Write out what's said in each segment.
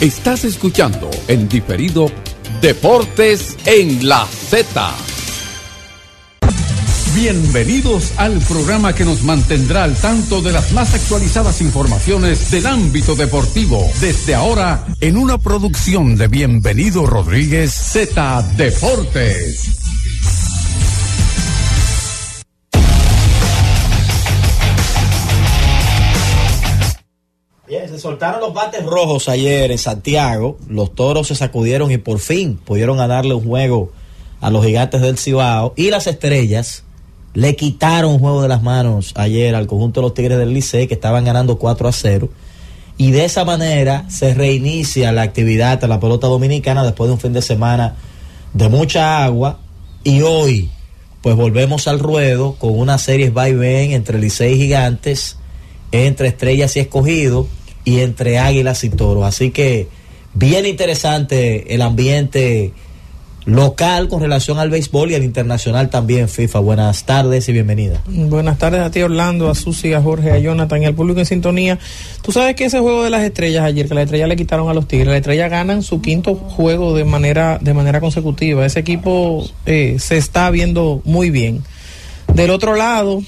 Estás escuchando en diferido Deportes en la Z. Bienvenidos al programa que nos mantendrá al tanto de las más actualizadas informaciones del ámbito deportivo. Desde ahora, en una producción de Bienvenido Rodríguez Z Deportes. Soltaron los bates rojos ayer en Santiago. Los toros se sacudieron y por fin pudieron ganarle un juego a los gigantes del Cibao. Y las estrellas le quitaron un juego de las manos ayer al conjunto de los Tigres del Licey que estaban ganando 4 a 0. Y de esa manera se reinicia la actividad de la pelota dominicana después de un fin de semana de mucha agua. Y hoy, pues volvemos al ruedo con una serie ven entre Licey y Gigantes, entre Estrellas y Escogido y entre Águilas y Toros. Así que bien interesante el ambiente local con relación al béisbol y al internacional también, FIFA. Buenas tardes y bienvenida. Buenas tardes a ti, Orlando, a Susi, a Jorge, a Jonathan y al público en sintonía. Tú sabes que ese juego de las estrellas ayer, que las estrellas le quitaron a los Tigres, las estrellas ganan su quinto juego de manera, de manera consecutiva. Ese equipo eh, se está viendo muy bien. Del otro lado,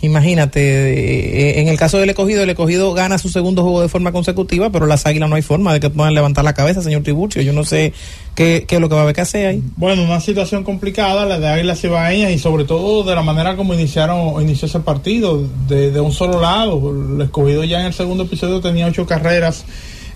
Imagínate, eh, en el caso del escogido, el escogido gana su segundo juego de forma consecutiva, pero las águilas no hay forma de que puedan levantar la cabeza, señor Tiburcio. Yo no sé qué, qué es lo que va a haber que hacer ahí. Bueno, una situación complicada, la de Águilas Ibaeñas, y sobre todo de la manera como iniciaron inició ese partido, de, un solo lado. El escogido ya en el segundo episodio tenía ocho carreras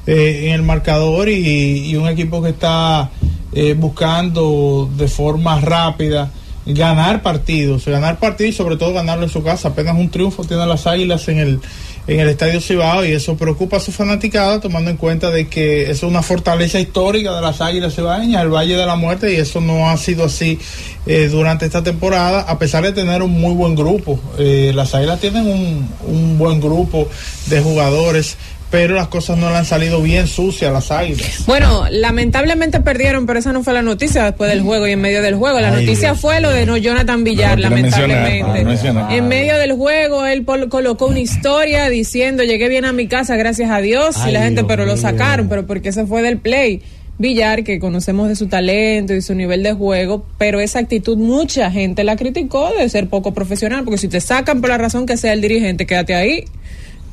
eh, en el marcador y, un equipo que está eh, buscando de forma rápida ganar partidos, ganar partidos y sobre todo ganarlo en su casa. Apenas un triunfo tiene las Águilas en el en el Estadio Cibao y eso preocupa a su fanaticada tomando en cuenta de que es una fortaleza histórica de las Águilas Cibaeñas, el Valle de la Muerte y eso no ha sido así eh, durante esta temporada a pesar de tener un muy buen grupo. Eh, las Águilas tienen un, un buen grupo de jugadores pero las cosas no le han salido bien sucias las águilas. Bueno, lamentablemente perdieron, pero esa no fue la noticia después del juego y en medio del juego. La noticia fue lo de no Jonathan Villar, lamentablemente. en medio del juego, él colocó una historia diciendo, llegué bien a mi casa, gracias a Dios, y la gente, pero lo sacaron, pero porque se fue del play. Villar, que conocemos de su talento y su nivel de juego, pero esa actitud mucha gente la criticó de ser poco profesional, porque si te sacan por la razón que sea el dirigente, quédate ahí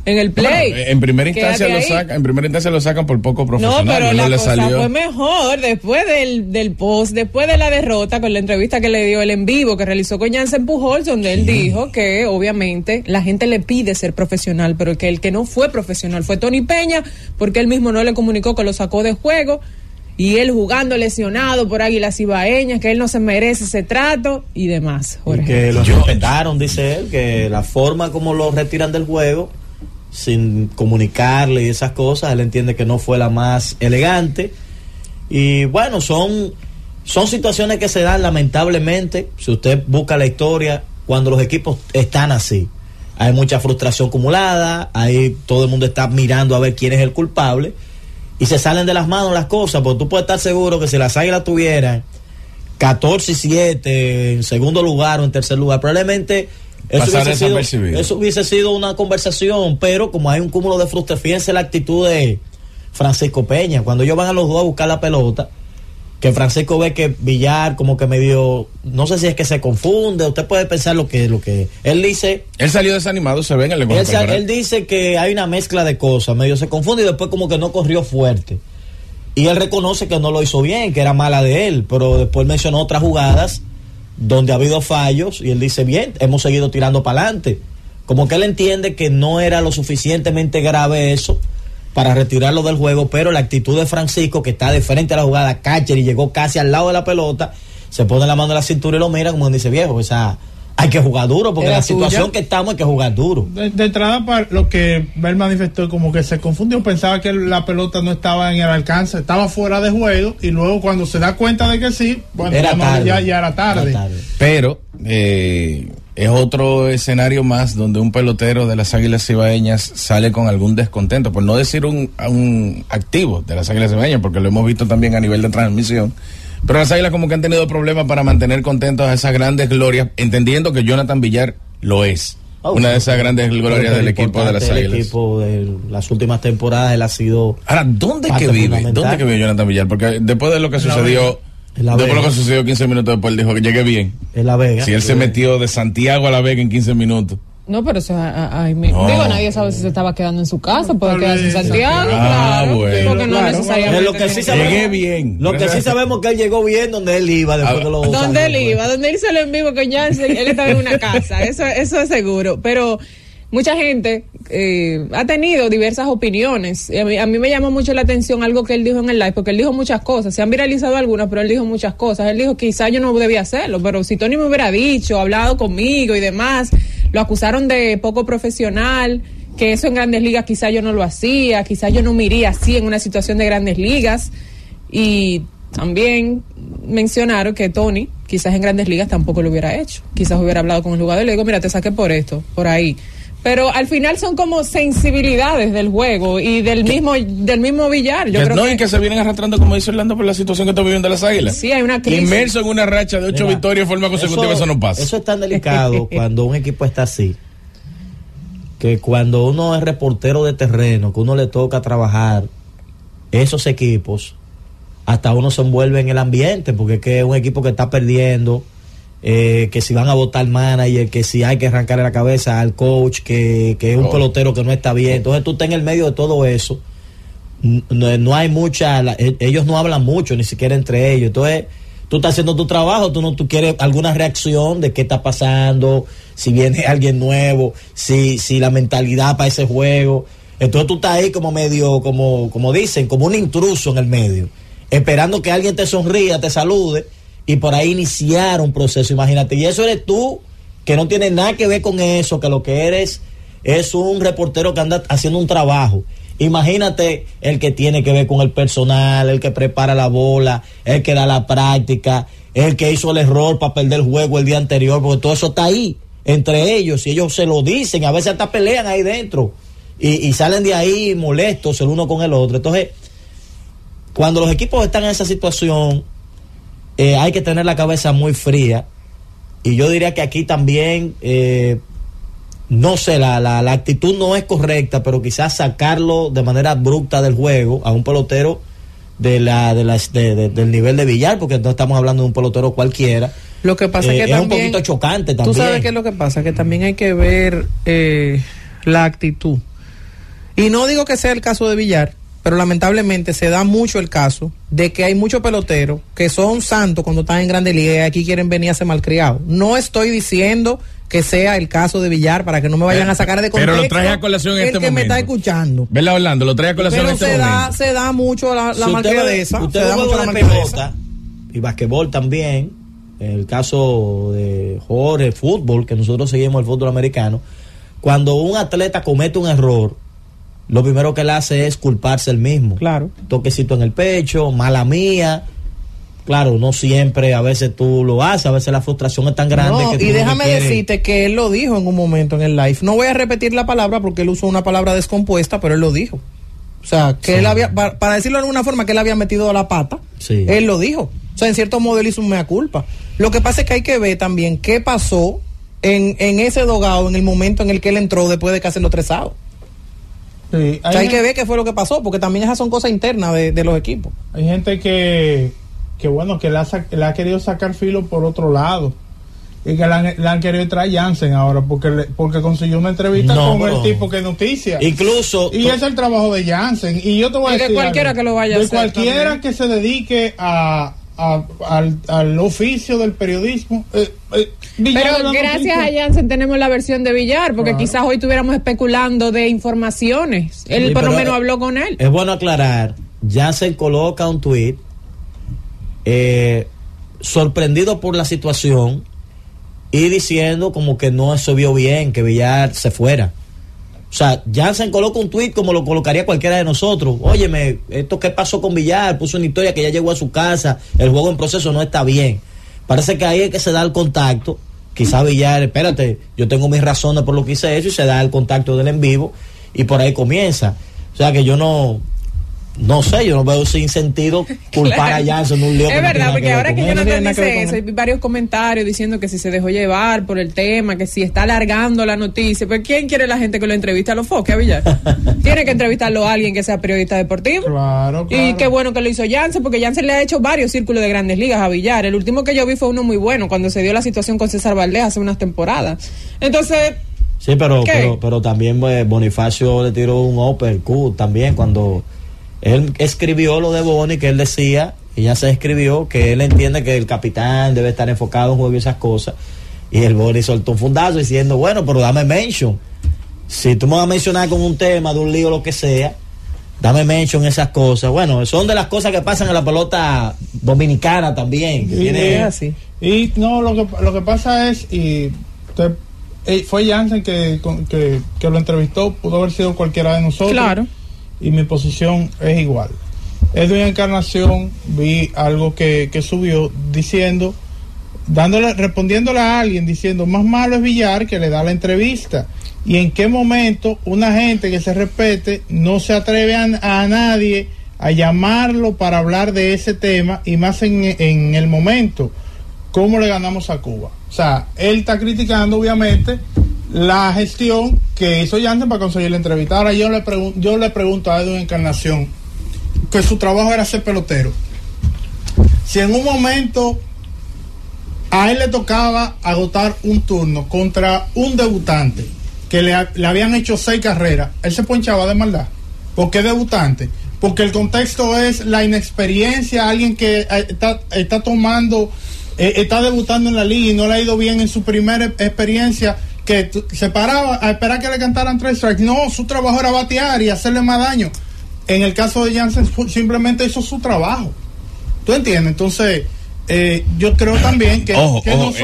en el play. en primera instancia lo sacan, en primera instancia lo sacan por poco profesional. No, pero la cosa fue mejor después del, del post, después de la derrota con la entrevista que le dio el en vivo que realizó con Jansen Pujols, donde él dijo que obviamente la gente le pide ser profesional, pero que el que no fue profesional fue Tony Peña, porque él mismo no le comunicó que lo sacó de juego y él jugando lesionado por Águilas Ibaeñas, que él no se merece ese trato y demás. Y que lo respetaron, dice él, que la forma como lo retiran del juego sin comunicarle y esas cosas. Él entiende que no fue la más elegante. Y bueno, son, son situaciones que se dan lamentablemente. Si usted busca la historia, cuando los equipos están así. Hay mucha frustración acumulada, ahí todo el mundo está mirando a ver quién es el culpable y se salen de las manos las cosas, porque tú puedes estar seguro que si las águilas tuvieran 14 y 7 en segundo lugar o en tercer lugar, probablemente eso hubiese, sido, eso hubiese, sido, una conversación, pero como hay un cúmulo de frustración, fíjense la actitud de Francisco Peña. Cuando ellos van a los dos a buscar la pelota, que Francisco ve que Villar como que medio, no sé si es que se confunde, usted puede pensar lo que, lo que él dice. Él salió desanimado, se ve en el lenguaje él, él dice que hay una mezcla de cosas, medio se confunde y después como que no corrió fuerte. Y él reconoce que no lo hizo bien, que era mala de él, pero después mencionó otras jugadas donde ha habido fallos y él dice, bien, hemos seguido tirando para adelante. Como que él entiende que no era lo suficientemente grave eso para retirarlo del juego, pero la actitud de Francisco, que está de frente a la jugada, catcher y llegó casi al lado de la pelota, se pone la mano en la cintura y lo mira como dice, viejo, o hay que jugar duro, porque la situación que estamos hay que jugar duro. De, entrada, para lo que él manifestó, como que se confundió, pensaba que la pelota no estaba en el alcance, estaba fuera de juego, y luego cuando se da cuenta de que sí, bueno, ya, ya, era tarde. Pero eh, es otro escenario más donde un pelotero de las Águilas Cibaeñas sale con algún descontento, por no decir un, un activo de las Águilas Cibaeñas, porque lo hemos visto también a nivel de transmisión pero las águilas como que han tenido problemas para mantener contentos a esas grandes glorias, entendiendo que Jonathan Villar lo es. Oh, una de esas grandes glorias del equipo de las Águilas. El equipo de las últimas temporadas él ha sido. Ahora, ¿dónde que vive? ¿Dónde que vive Jonathan Villar? Porque después de lo que sucedió. Después de lo que sucedió 15 minutos después, él dijo que llegué bien. En La Vega. Si él se metió de Santiago a La Vega en 15 minutos. No, pero eso, ay, digo, nadie sabe si se estaba quedando en su casa, puede quedarse en Santiago, ah, claro. Bueno. Porque no necesariamente. Lo que sí sabemos, Llegué bien. Lo que sí sabemos es que él llegó bien donde él iba después ah, de los Donde él iba, donde él se lo en vivo con Jansen, él estaba en una casa, eso, eso es seguro. Pero mucha gente eh, ha tenido diversas opiniones. A mí, a me llamó mucho la atención algo que él dijo en el live, porque él dijo muchas cosas. Se han viralizado algunas, pero él dijo muchas cosas. Él dijo, quizá yo no debía hacerlo, pero si Tony me hubiera dicho, hablado conmigo y demás, lo acusaron de poco profesional, que eso en grandes ligas quizá yo no lo hacía, quizá yo no me iría así en una situación de grandes ligas. Y también mencionaron que Tony quizás en grandes ligas tampoco lo hubiera hecho. Quizás hubiera hablado con el jugador y le digo, mira, te saqué por esto, por ahí. Pero al final son como sensibilidades del juego y del mismo del mismo billar. Yo creo no, que... y que se vienen arrastrando, como dice Orlando, por la situación que está viviendo las águilas. Sí, hay una crisis. Inmerso en una racha de ocho victorias de forma consecutiva, eso, no pasa. Eso es tan delicado cuando un equipo está así. Que cuando uno es reportero de terreno, que uno le toca trabajar esos equipos, hasta uno se envuelve en el ambiente, porque es que es un equipo que está perdiendo eh, que si van a votar manager, que si hay que arrancarle la cabeza al coach, que, que es un pelotero que no está bien. Entonces tú estás en el medio de todo eso. No, hay mucha, e, ellos no hablan mucho, ni siquiera entre ellos. Entonces tú estás haciendo tu trabajo, tú no tú quieres alguna reacción de qué está pasando, si viene alguien nuevo, si, si la mentalidad para ese juego. Entonces tú estás ahí como medio, como, como dicen, como un intruso en el medio, esperando que alguien te sonría, te salude y por ahí iniciar un proceso, imagínate. Y eso eres tú, que no tiene nada que ver con eso, que lo que eres es un reportero que anda haciendo un trabajo. Imagínate el que tiene que ver con el personal, el que prepara la bola, el que da la práctica, el que hizo el error para perder el juego el día anterior, porque todo eso está ahí entre ellos y ellos se lo dicen, a veces hasta pelean ahí dentro y, y salen de ahí molestos el uno con el otro. Entonces, cuando los equipos están en esa situación, eh, hay que tener la cabeza muy fría. Y yo diría que aquí también, eh, no sé, la, la, actitud no es correcta, pero quizás sacarlo de manera abrupta del juego a un pelotero de la, de la, del nivel de billar, porque no estamos hablando de un pelotero cualquiera. Lo que pasa es que eh, es un poquito chocante también. Tú sabes qué es lo que pasa, que también hay que ver la actitud. Y no digo que sea el caso de Villar, pero lamentablemente se da mucho el caso de que hay muchos peloteros que son santos cuando están en Grande Liga y aquí quieren venir a ser malcriados. No estoy diciendo que sea el caso de Villar para que no me vayan a sacar de contexto. Pero lo trae a colación en el este que me está escuchando. ¿Verdad, Orlando? Lo trae a colación en este se momento. Da, se da mucho la, la usted esa. Usted se da mucho la pelota y basquetbol también. En el caso de Jorge, fútbol, que nosotros seguimos el fútbol americano. Cuando un atleta comete un error, lo primero que él hace es culparse el mismo. Claro. Toquecito en el pecho, mala mía. Claro, no siempre, a veces tú lo haces, a veces la frustración es tan grande no, que Y déjame decirte que él lo dijo en un momento en el live. No voy a repetir la palabra porque él usó una palabra descompuesta, pero él lo dijo. O sea, que él había, para, decirlo de alguna forma, que él había metido la pata. Sí. Él lo dijo. O sea, en cierto modo él hizo un mea culpa. Lo que pasa es que hay que ver también qué pasó en, en ese dogado en el momento en el que él entró después de que hacen los hay, hay que ver qué fue lo que pasó, porque también esas son cosas internas de, los equipos. Hay gente que, que bueno, que le ha, querido sacar filo por otro lado. Y que le han, querido traer Jansen ahora, porque porque consiguió una entrevista con el tipo que noticia. Incluso. Y es el trabajo de Jansen. Y yo te voy a decir. De cualquiera que lo vaya a hacer. De cualquiera que se dedique a, al, oficio del periodismo. Eh, eh, Pero gracias a Jansen tenemos la versión de Villar, porque quizás hoy estuviéramos especulando de informaciones. Él por lo menos habló con él. Es bueno aclarar, Jansen coloca un tweet eh, sorprendido por la situación y diciendo como que no se vio bien, que Villar se fuera. O sea, Jansen coloca un tweet como lo colocaría cualquiera de nosotros. Óyeme, esto qué pasó con Villar, puso una historia que ya llegó a su casa, el juego en proceso no está bien. Parece que ahí es que se da el contacto. Quizá Villar, espérate, yo tengo mis razones por lo que hice eso y se da el contacto del en vivo y por ahí comienza. O sea que yo no, no sé, yo no veo sin sentido culpar a Janssen un lío. Es verdad, porque ahora que Jonathan dice eso, hay varios comentarios diciendo que si se dejó llevar por el tema, que si está alargando la noticia, pues ¿quién quiere la gente que lo entrevista a los foques, a Villar? Tiene que entrevistarlo a alguien que sea periodista deportivo. Claro, claro. Y qué bueno que lo hizo Janssen, porque Janssen le ha hecho varios círculos de grandes ligas a Villar. El último que yo vi fue uno muy bueno, cuando se dio la situación con César Valdés hace unas temporadas. Entonces... Sí, pero, pero, pero también pues, Bonifacio le tiró un uppercut también cuando él escribió lo de Boni, que él decía, ella se escribió, que él entiende que el capitán debe estar enfocado en juego y esas cosas. Y el Boni soltó un fundazo diciendo, bueno, pero dame mention. Si tú me vas a mencionar con un tema, de un lío, lo que sea, dame mention esas cosas. Bueno, son de las cosas que pasan en la pelota dominicana también. así. Y no, lo que, lo que pasa es, y eh, fue Jansen que, que, que, lo entrevistó, pudo haber sido cualquiera de nosotros. Claro y mi posición es igual. Edwin Encarnación vi algo que, subió diciendo, dándole, respondiéndole a alguien diciendo, más malo es Villar que le da la entrevista. Y en qué momento una gente que se respete no se atreve a, nadie a llamarlo para hablar de ese tema y más en, en el momento, cómo le ganamos a Cuba. O sea, él está criticando obviamente la gestión que hizo Jansen para conseguir la entrevista. Ahora yo le, yo le pregunto a Edwin Encarnación que su trabajo era ser pelotero. Si en un momento a él le tocaba agotar un turno contra un debutante que le, habían hecho seis carreras, él se ponchaba de maldad. ¿Por qué debutante? Porque el contexto es la inexperiencia, alguien que eh, está, está tomando, eh, está debutando en la liga y no le ha ido bien en su primera experiencia que se paraba a esperar que le cantaran tres strikes. No, su trabajo era batear y hacerle más daño. En el caso de Jansen simplemente hizo su trabajo. ¿Tú entiendes? Entonces, eh, yo creo también que, ojo,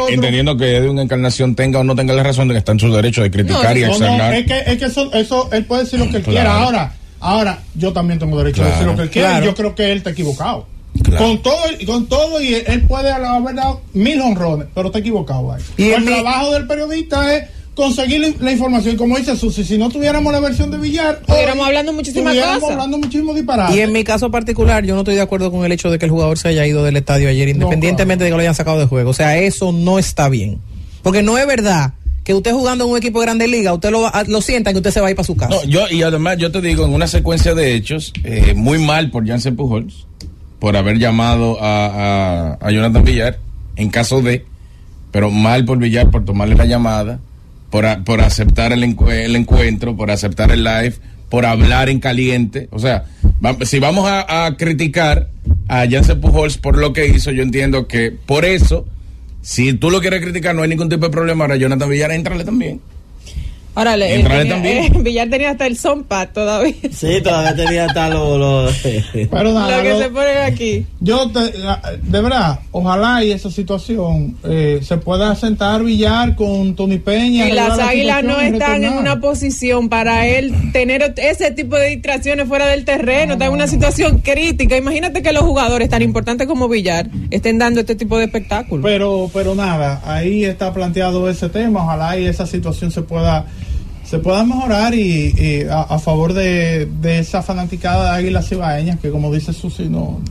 entendiendo que de una encarnación tenga o no tenga la razón de que está en su derecho de criticar y externar. No, es que, es que eso, eso, él puede decir lo que él quiera. Ahora, ahora, yo también tengo derecho a decir lo que él quiera. Y yo creo que él está equivocado. Con todo, con todo y él puede haber dado mil honrones, pero está equivocado ahí. Y el trabajo del periodista es conseguir la, información. Como dice Susi, si no tuviéramos la versión de Villar, estuviéramos hablando muchísimas cosas. hablando muchísimo disparate. Y en mi caso particular, yo no estoy de acuerdo con el hecho de que el jugador se haya ido del estadio ayer, independientemente de que lo hayan sacado de juego. O sea, eso no está bien. Porque no es verdad que usted jugando en un equipo de grande liga, usted lo, lo sienta que usted se va a ir para su casa. No, yo, y además yo te digo, en una secuencia de hechos, eh, muy mal por Jansen Pujols, por haber llamado a, a, a Jonathan Villar, en caso de, pero mal por Villar por tomarle la llamada por, aceptar el, el, encuentro, por aceptar el live, por hablar en caliente. O sea, si vamos a, criticar a Jansen Pujols por lo que hizo, yo entiendo que por eso, si tú lo quieres criticar, no hay ningún tipo de problema. Ahora, Jonathan Villar, entrale también. Ahora, le, tenía, también. Eh, Villar tenía hasta el sonpa todavía. Sí, todavía tenía hasta lo, lo, que se pone aquí. Yo, de verdad, ojalá y esa situación eh, se pueda sentar Villar con Tony Peña. Y las águilas no están en una posición para él tener ese tipo de distracciones fuera del terreno. está en una situación crítica. Imagínate que los jugadores tan importantes como Villar estén dando este tipo de espectáculo. Pero, pero nada, ahí está planteado ese tema. Ojalá y esa situación se pueda se pueda mejorar y, a, favor de, esa fanaticada de Águilas Cibaeñas que como dice Susi no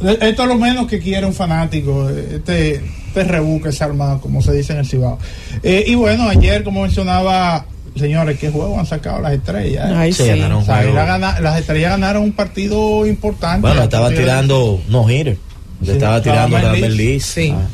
esto es lo menos que quiere un fanático este, este rebuque se arma como se dice en el Cibao. Eh, y bueno ayer como mencionaba señores qué juego han sacado las estrellas las estrellas ganaron un partido importante. Bueno estaba tirando no hitter. Estaba tirando la sí. Ah.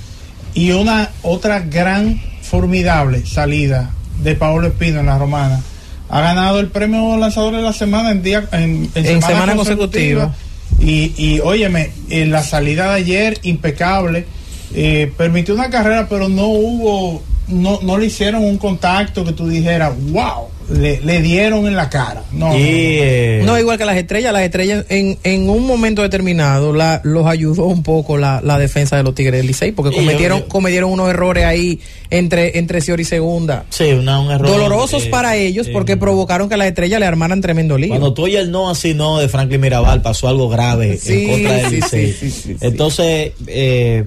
y una otra gran formidable salida de Paolo Espino en la Romana. Ha ganado el premio lanzador de la semana en día en, semana, consecutiva. Y, y óyeme, en la salida de ayer, impecable. Eh, permitió una carrera, pero no hubo, no, no le hicieron un contacto que tú dijeras, wow, le, dieron en la cara. No, eh, no, igual que las estrellas, las estrellas en, en un momento determinado la, los ayudó un poco la, la defensa de los Tigres del Licey, porque cometieron, cometieron unos errores ahí entre, entre y segunda. Sí, un error. Dolorosos para ellos porque provocaron que las estrellas le armaran tremendo lío. Cuando tú y el no así no de Franklin Mirabal pasó algo grave en contra del Licey. Entonces, eh,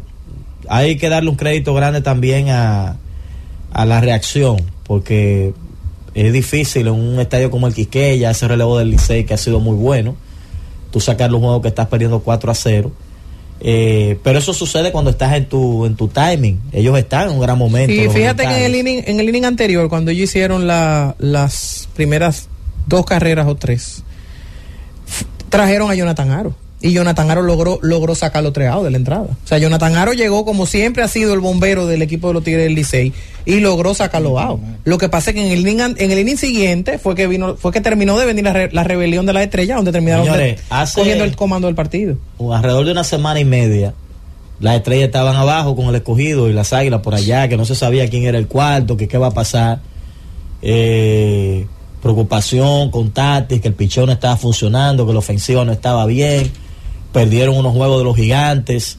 hay que darle un crédito grande también a, a la reacción, porque es difícil en un estadio como el Quisqueya, ese relevo del Licey que ha sido muy bueno. tú sacar los juegos que estás perdiendo 4 a 0. Eh, pero eso sucede cuando estás en tu en tu timing. Ellos están en un gran momento. Y fíjate que en el inning, en el inning anterior, cuando ellos hicieron la, las primeras dos carreras o tres, trajeron a Jonathan Aro y Jonathan Aro logró, logró sacarlo treado de la entrada. O sea, Jonathan Aro llegó como siempre ha sido el bombero del equipo de los Tigres del Licey y logró sacarlo out. Lo que pasa es que en el inning, en el inning siguiente fue que vino, fue que terminó de venir la, rebelión de la estrella, donde terminaron cogiendo el comando del partido. Alrededor de una semana y media, las estrellas estaban abajo con el escogido y las águilas por allá, que no se sabía quién era el cuarto, que qué va a pasar. Eh, preocupación con Tatis, que el pichón no estaba funcionando, que la ofensiva no estaba bien perdieron unos juegos de los gigantes.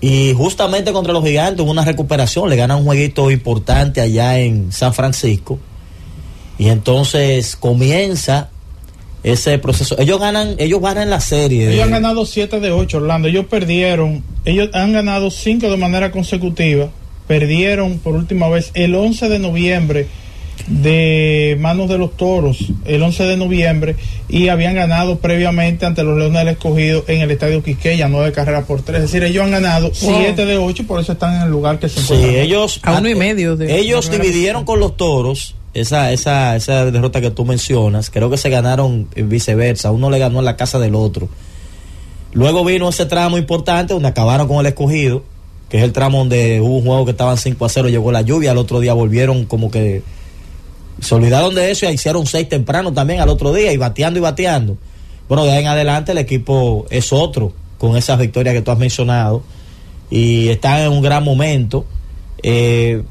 Y justamente contra los gigantes hubo una recuperación, le ganan un jueguito importante allá en San Francisco. Y entonces comienza ese proceso. Ellos ganan, ellos ganan la serie. Ellos han ganado 7 de 8, Orlando. Ellos perdieron, ellos han ganado 5 de manera consecutiva. Perdieron por última vez el 11 de noviembre de manos de los toros el 11 de noviembre y habían ganado previamente ante los Leones del Escogido en el Estadio Quisqueya, nueve carreras por tres. Es decir, ellos han ganado siete de ocho y por eso están en el lugar que se encuentran. Sí, ellos, a uno y medio. De, ellos dividieron con los toros esa, esa, esa derrota que tú mencionas. Creo que se ganaron viceversa. Uno le ganó en la casa del otro. Luego vino ese tramo importante donde acabaron con el escogido, que es el tramo donde hubo un juego que estaban 5 a 0, llegó la lluvia, al otro día volvieron como que se olvidaron de eso y hicieron seis temprano también al otro día y bateando y bateando. Bueno, de ahí en adelante el equipo es otro con esas victorias que tú has mencionado y están en un gran momento. Eh,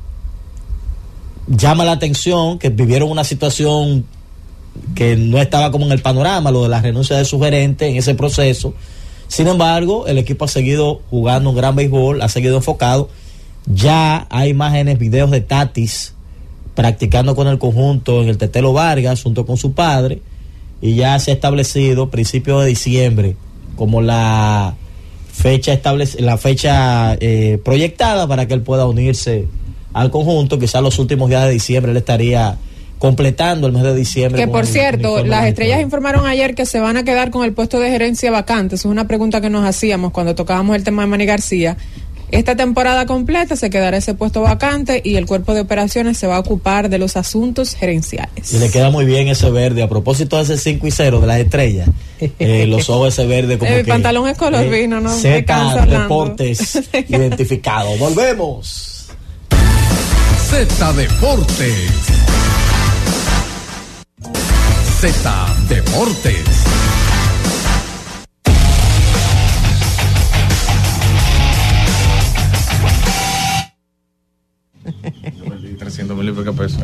llama la atención que vivieron una situación que no estaba como en el panorama, lo de la renuncia de su gerente en ese proceso. Sin embargo, el equipo ha seguido jugando un gran béisbol, ha seguido enfocado. Ya hay imágenes, videos de Tatis practicando con el conjunto en el Tetelo Vargas junto con su padre y ya se ha establecido principio de diciembre como la fecha establece, la fecha eh, proyectada para que él pueda unirse al conjunto quizás los últimos días de diciembre él estaría completando el mes de diciembre. Que por cierto, las estrellas informaron ayer que se van a quedar con el puesto de gerencia vacante. es una pregunta que nos hacíamos cuando tocábamos el tema de Manny García. Esta temporada completa se quedará ese puesto vacante y el cuerpo de operaciones se va a ocupar de los asuntos gerenciales. Y le queda muy bien ese verde. A propósito de ese 5 y 0 de las estrellas, eh, los ojos ese verde como El pantalón es color eh, vino, ¿no? Z Deportes identificado. Volvemos. Z Deportes. Z Deportes. 300 mil pesos.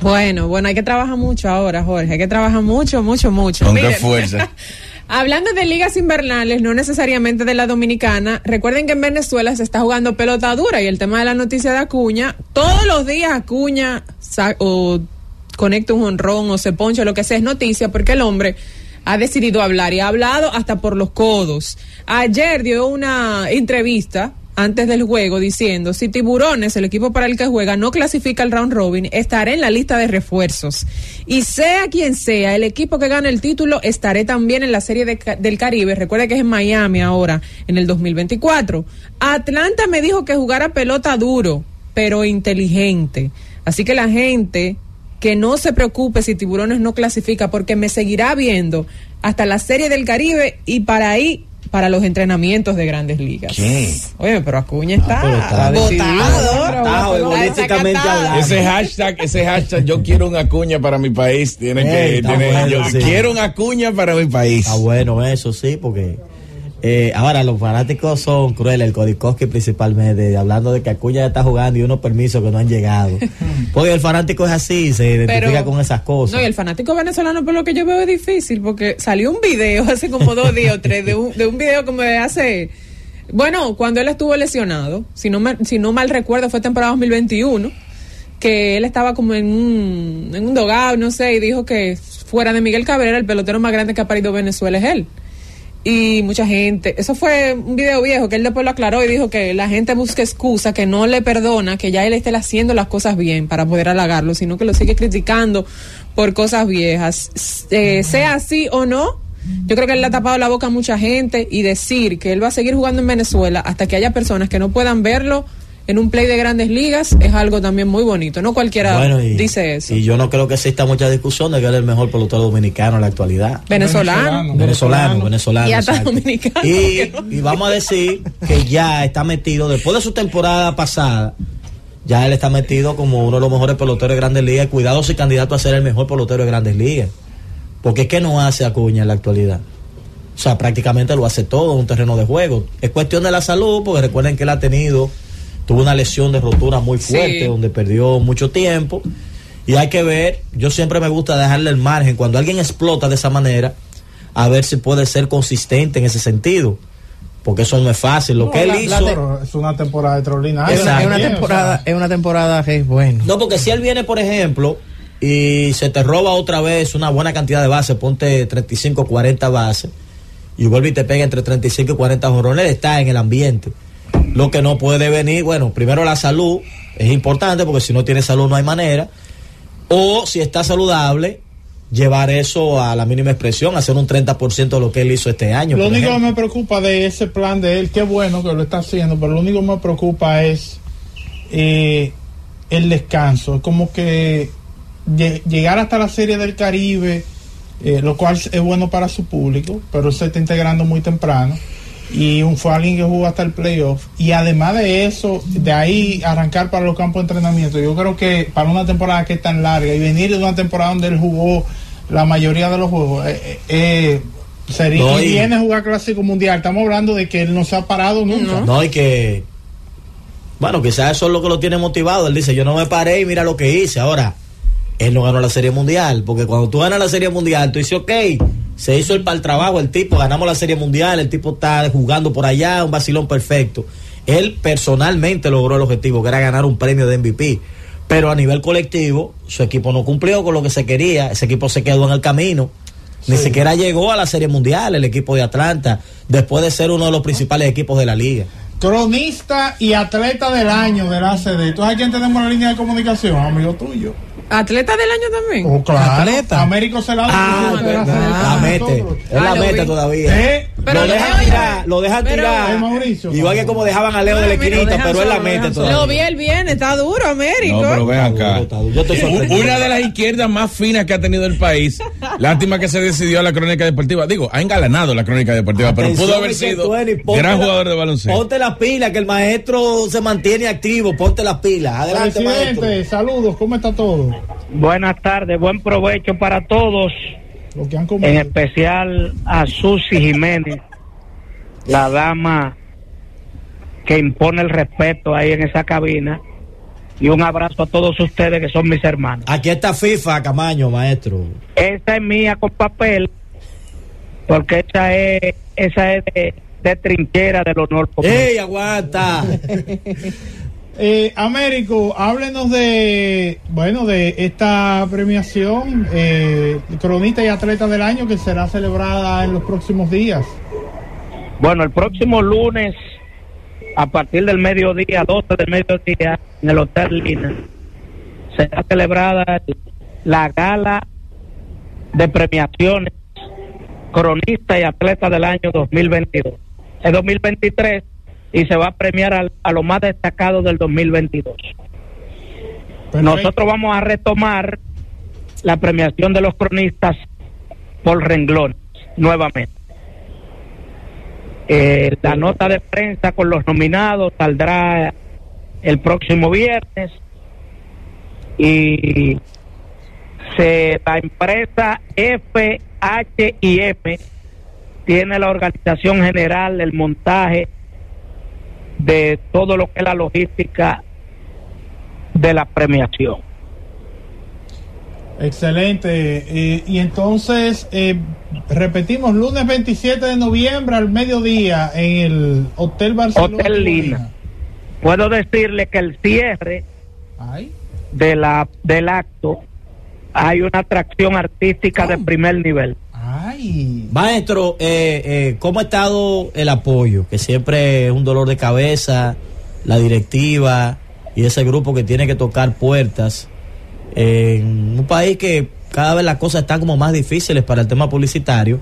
Bueno, bueno, hay que trabajar mucho ahora, Jorge. Hay que trabajar mucho, mucho, mucho. Con qué fuerza. Hablando de ligas invernales, no necesariamente de la dominicana, recuerden que en Venezuela se está jugando pelota dura y el tema de la noticia de Acuña, todos los días Acuña o conecta un honrón o se poncha, lo que sea, es noticia porque el hombre ha decidido hablar y ha hablado hasta por los codos. Ayer dio una entrevista antes del juego diciendo, si Tiburones, el equipo para el que juega, no clasifica el round robin, estaré en la lista de refuerzos. Y sea quien sea el equipo que gane el título, estaré también en la Serie del Caribe. Recuerde que es en Miami ahora, en el 2024. Atlanta me dijo que jugara pelota duro, pero inteligente. Así que la gente que no se preocupe si Tiburones no clasifica, porque me seguirá viendo hasta la Serie del Caribe y para ahí para los entrenamientos de grandes ligas. ¿Qué? Oye, pero Acuña está, ah, está Ese hashtag, ese hashtag, yo quiero un Acuña para mi país, tiene que, tiene, yo quiero un Acuña para mi país. Ah, bueno, eso sí, porque eh, ahora, los fanáticos son crueles, el Kodikowski principalmente, hablando de que Acuña ya está jugando y unos permisos que no han llegado. porque el fanático es así, se identifica con esas cosas. No, y el fanático venezolano, por lo que yo veo, es difícil, porque salió un video hace como dos días o tres, de un, de un video como de hace. Bueno, cuando él estuvo lesionado, si no, si no mal recuerdo, fue temporada 2021, que él estaba como en un, en un dogado, no sé, y dijo que fuera de Miguel Cabrera, el pelotero más grande que ha parido Venezuela es él y mucha gente, eso fue un video viejo que él después lo aclaró y dijo que la gente busca excusa, que no le perdona, que ya él esté haciendo las cosas bien para poder halagarlo, sino que lo sigue criticando por cosas viejas. Eh, sea así o no, Yo creo que él le ha tapado la boca a mucha gente y decir que él va a seguir jugando en Venezuela hasta que haya personas que no puedan verlo en un play de grandes ligas es algo también muy bonito. No cualquiera dice eso. Y yo no creo que exista mucha discusión de que él es el mejor pelotero dominicano en la actualidad. Venezolano. Venezolano, venezolano. y hasta dominicano. Y, vamos a decir que ya está metido, después de su temporada pasada, ya él está metido como uno de los mejores peloteros de grandes ligas. Cuidado si candidato a ser el mejor pelotero de grandes ligas. Porque es que no hace Acuña en la actualidad. O sea, prácticamente lo hace todo en un terreno de juego. Es cuestión de la salud, porque recuerden que él ha tenido tuvo una lesión de rotura muy fuerte, donde perdió mucho tiempo. Y hay que ver, yo siempre me gusta dejarle el margen, cuando alguien explota de esa manera, a ver si puede ser consistente en ese sentido. Porque eso no es fácil. Lo que él hizo. es una temporada extraordinaria. Es una, temporada, es una temporada que es bueno. No, porque si él viene, por ejemplo, y se te roba otra vez una buena cantidad de bases, ponte 35, 40 bases, y vuelve y te pega entre 35 y 40 jorrones, está en el ambiente. Lo que no puede venir, bueno, primero la salud es importante porque si no tiene salud no hay manera. O si está saludable, llevar eso a la mínima expresión, hacer un 30% de lo que él hizo este año. Lo único que me preocupa de ese plan de él, qué bueno que lo está haciendo, pero lo único que me preocupa es eh, el descanso. Es como que llegar hasta la Serie del Caribe, eh, lo cual es bueno para su público, pero se está integrando muy temprano y un, fue alguien que jugó hasta el playoff. Y además de eso, de ahí arrancar para los campos de entrenamiento, yo creo que para una temporada que es tan larga y venir de una temporada donde él jugó la mayoría de los juegos, eh, eh, eh sería, y, viene a jugar Clásico Mundial. Estamos hablando de que él no se ha parado nunca. No, y que, bueno, quizás eso es lo que lo tiene motivado. Él dice, yo no me paré y mira lo que hice. Ahora, él no ganó la Serie Mundial, porque cuando tú ganas la Serie Mundial, tú dices, ok, se hizo el para el trabajo, el tipo, ganamos la Serie Mundial, el tipo está jugando por allá, un vacilón perfecto. Él personalmente logró el objetivo, que era ganar un premio de MVP. Pero a nivel colectivo, su equipo no cumplió con lo que se quería, ese equipo se quedó en el camino. Ni siquiera llegó a la Serie Mundial el equipo de Atlanta, después de ser uno de los principales equipos de la liga. Cronista y atleta del año de la ACD. ¿Tú sabes quién tenemos en la línea de comunicación? Amigo tuyo. ¿Atleta del año también? Oh, claro. Atleta. Américo se la, ah, la mete. Es la mete todavía. ¿Eh? Pero lo dejan tirar, lo dejan tirar. Mauricio, Igual que como dejaban a Leo de la esquinita, pero él la mete todavía. Lo vi el bien, está duro Américo. No, pero ven acá. Una de las izquierdas más finas que ha tenido el país. Lástima que se decidió a la crónica deportiva. Digo, ha engalanado la crónica deportiva, pero pudo haber sido gran jugador de baloncesto. Ponte las pilas, que el maestro se mantiene activo. Ponte las pilas. Adelante, Presidente, maestro. saludos, ¿cómo está todo? Buenas tardes, buen provecho para todos. En especial a Susi Jiménez, la dama que impone el respeto ahí en esa cabina. Y un abrazo a todos ustedes que son mis hermanos. Aquí está FIFA, Camaño, maestro. Esa es mía con papel, porque esa es, esa es de, de trinchera del honor. ¡Ey, aguanta! Eh, Américo, háblenos de, bueno, de esta premiación, eh, cronista y atleta del año que será celebrada en los próximos días. Bueno, el próximo lunes, a partir del mediodía, 12 del mediodía, en el Hotel Lina, será celebrada la gala de premiaciones cronista y atleta del año 2022. En 2023 y se va a premiar a, a lo más destacado del 2022. Nosotros vamos a retomar la premiación de los cronistas por renglón nuevamente. Eh, la nota de prensa con los nominados saldrá el próximo viernes y se, la empresa FHIM tiene la organización general, el montaje de todo lo que es la logística de la premiación. Excelente. Eh, y entonces, eh, repetimos, lunes 27 de noviembre al mediodía en el Hotel Barcelona. Hotel Lina. Puedo decirle que el cierre de la, del acto hay una atracción artística de oh. primer nivel. Maestro, eh, eh, ¿cómo ha estado el apoyo? Que siempre es un dolor de cabeza, la directiva y ese grupo que tiene que tocar puertas en un país que cada vez las cosas están como más difíciles para el tema publicitario,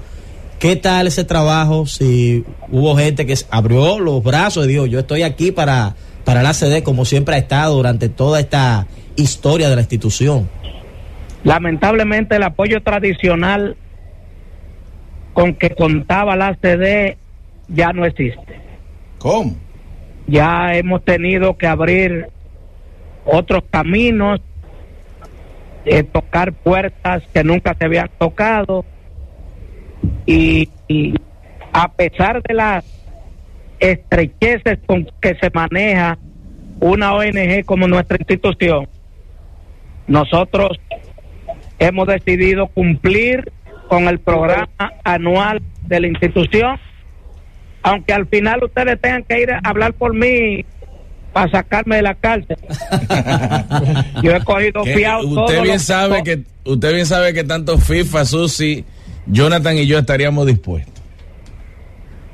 ¿Qué tal ese trabajo? Si hubo gente que abrió los brazos y dijo, yo estoy aquí para, para la CD como siempre ha estado durante toda esta historia de la institución. Lamentablemente el apoyo tradicional con que contaba la CD ya no existe. ¿Cómo? Ya hemos tenido que abrir otros caminos, eh, tocar puertas que nunca se habían tocado y, a pesar de las estrecheces con que se maneja una ONG como nuestra institución, nosotros hemos decidido cumplir con el programa anual de la institución, aunque al final ustedes tengan que ir a hablar por mí para sacarme de la cárcel. Yo he cogido fiado usted bien sabe que usted bien sabe que tanto FIFA, Susi, Jonathan y yo estaríamos dispuestos.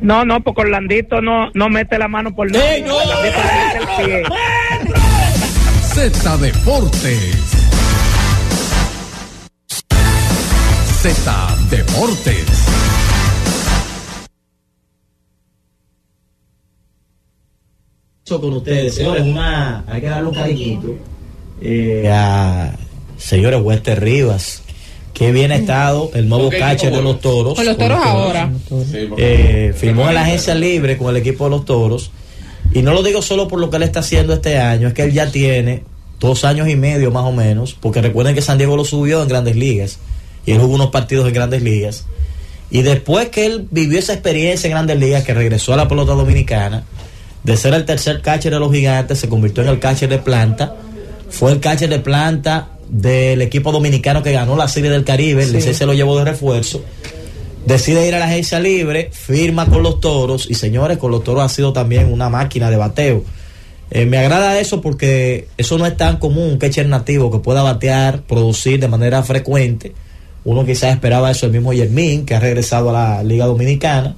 No, no, porque Orlandito no, no mete la mano por nada. no! Z Deportes. Z Deportes. con ustedes, señores, una, hay que darle un cariñito eh, a señores Wester Rivas, que bien ha estado el nuevo catcher de los toros. Con los toros ahora. Eh, firmó en la agencia libre con el equipo de los toros. Y no lo digo solo por lo que él está haciendo este año, es que él ya tiene dos años y medio más o menos, porque recuerden que San Diego lo subió en grandes ligas y él jugó unos partidos en grandes ligas. Y después que él vivió esa experiencia en grandes ligas, que regresó a la pelota dominicana, de ser el tercer catcher de los gigantes, se convirtió en el catcher de planta. Fue el catcher de planta del equipo dominicano que ganó la Serie del Caribe, el se lo llevó de refuerzo. Decide ir a la agencia libre, firma con los toros y señores, con los toros ha sido también una máquina de bateo. Eh, me agrada eso porque eso no es tan común un catcher nativo que pueda batear, producir de manera frecuente. Uno quizás esperaba eso el mismo Yermín, que ha regresado a la Liga Dominicana.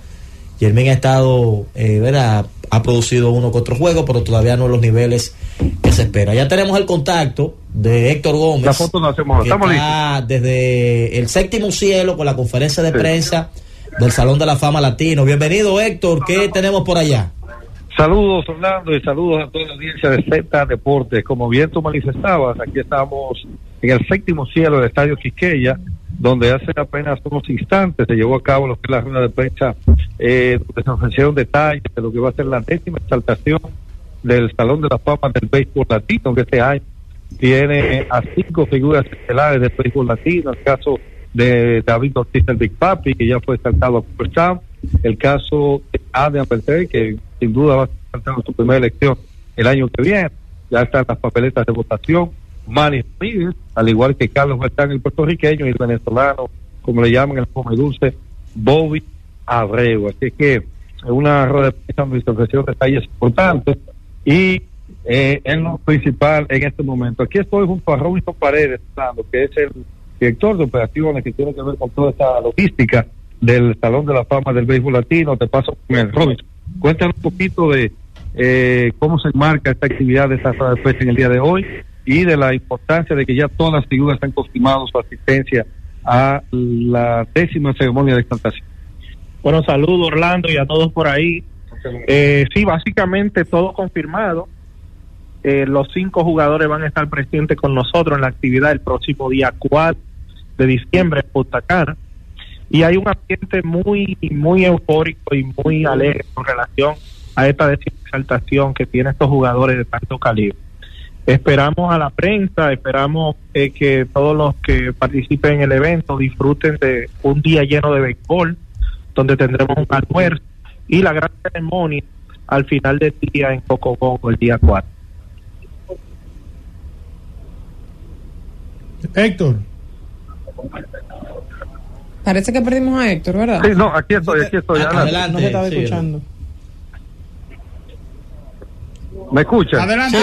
Yermín ha estado, eh, ¿verdad? ha producido uno que otro juego, pero todavía no en los niveles que se espera. Ya tenemos el contacto de Héctor Gómez. La foto no hacemos, estamos listos. Desde el séptimo cielo con la conferencia de prensa del Salón de la Fama Latino. Bienvenido Héctor, ¿qué tenemos por allá? Saludos Orlando y saludos a toda la audiencia de Z Deportes. Como bien tú manifestabas, aquí estamos en el séptimo cielo del Estadio Quisqueya donde hace apenas unos instantes se llevó a cabo lo que es la rueda de prensa, eh, donde se ofrecieron detalles de lo que va a ser la décima exaltación del Salón de la Fama del Béisbol Latino, que este año tiene a cinco figuras estelares del béisbol latino, el caso de David Ortiz el Big Papi, que ya fue exaltado a Cooperstown, el caso de Adrian Beltré, que sin duda va a ser su primera elección el año que viene, ya están las papeletas de votación, Manny Ramírez, al igual que Carlos Huertán, el puertorriqueño, y el venezolano, como le llaman el come dulce, Bobby Abreu. Así que una rueda de prensa donde se ofrecieron detalles importantes y eh, en lo principal en este momento. Aquí estoy junto a Robinson Paredes, que es el director de operaciones que tiene que ver con toda esta logística del Salón de la Fama del Béisbol Latino. Te paso con el Robinson. Cuéntanos un poquito de eh, cómo se marca esta actividad de esta rueda de prensa en el día de hoy y de la importancia de que ya todas las figuras han confirmado su asistencia a la décima ceremonia de exaltación. Bueno, saludos Orlando y a todos por ahí. Eh, sí, básicamente todo confirmado. Eh, los cinco jugadores van a estar presentes con nosotros en la actividad el próximo día 4 de diciembre en Punta Cana. Y hay un ambiente muy, muy eufórico y muy alegre con relación a esta exaltación que tienen estos jugadores de tanto calibre. Esperamos a la prensa, esperamos eh, que todos los que participen en el evento disfruten de un día lleno de béisbol, donde tendremos un almuerzo y la gran ceremonia al final del día en Cocogongo el día 4. Héctor. Parece que perdimos a Héctor, ¿verdad? Sí, no, aquí estoy, aquí estoy. Adelante, no se estaba escuchando. ¿Me escucha? Adelante.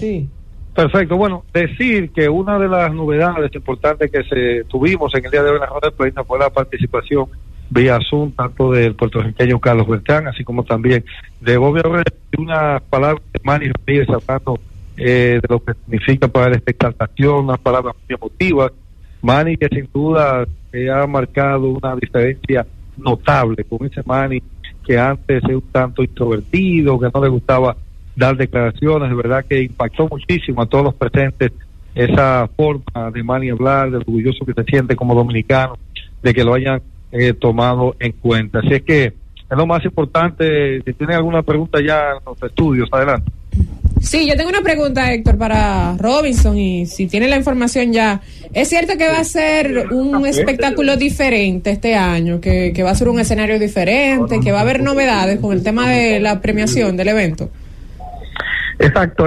sí, Perfecto. Bueno, decir que una de las novedades importantes que se tuvimos en el día de hoy en la rueda de prensa fue la participación vía Zoom, tanto del puertorriqueño Carlos Bertrán, así como también de Bobby y una palabra de Manny Ramírez hablando eh, de lo que significa para esta exaltación, unas palabras muy emotivas. Manny que sin duda ha marcado una diferencia notable con ese Manny que antes era un tanto introvertido, que no le gustaba dar declaraciones, de verdad que impactó muchísimo a todos los presentes esa forma de Manny hablar, de orgulloso que se siente como dominicano, de que lo hayan eh, tomado en cuenta. Así es que es lo más importante. Si tienen alguna pregunta ya en los estudios, adelante. Sí, yo tengo una pregunta, Héctor, para Robinson, y si tiene la información ya. ¿Es cierto que va a ser un espectáculo diferente este año? Que, que va a ser un escenario diferente, que va a haber novedades con el tema de la premiación del evento. Exacto,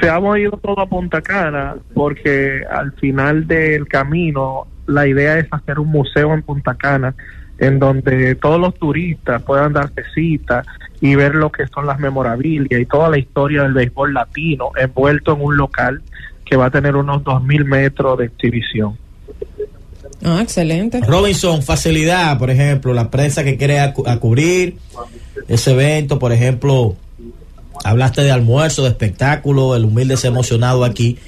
se ha movido todo a Punta Cana porque al final del camino la idea es hacer un museo en Punta Cana en donde todos los turistas puedan darse cita y ver lo que son las memorabilia y toda la historia del béisbol latino envuelto en un local que va a tener unos 2.000 metros de exhibición. Ah, excelente. Robinson, facilidad, por ejemplo, la prensa que quiere a, cubrir ese evento, por ejemplo, hablaste de almuerzo, de espectáculo, el humilde ha emocionado aquí.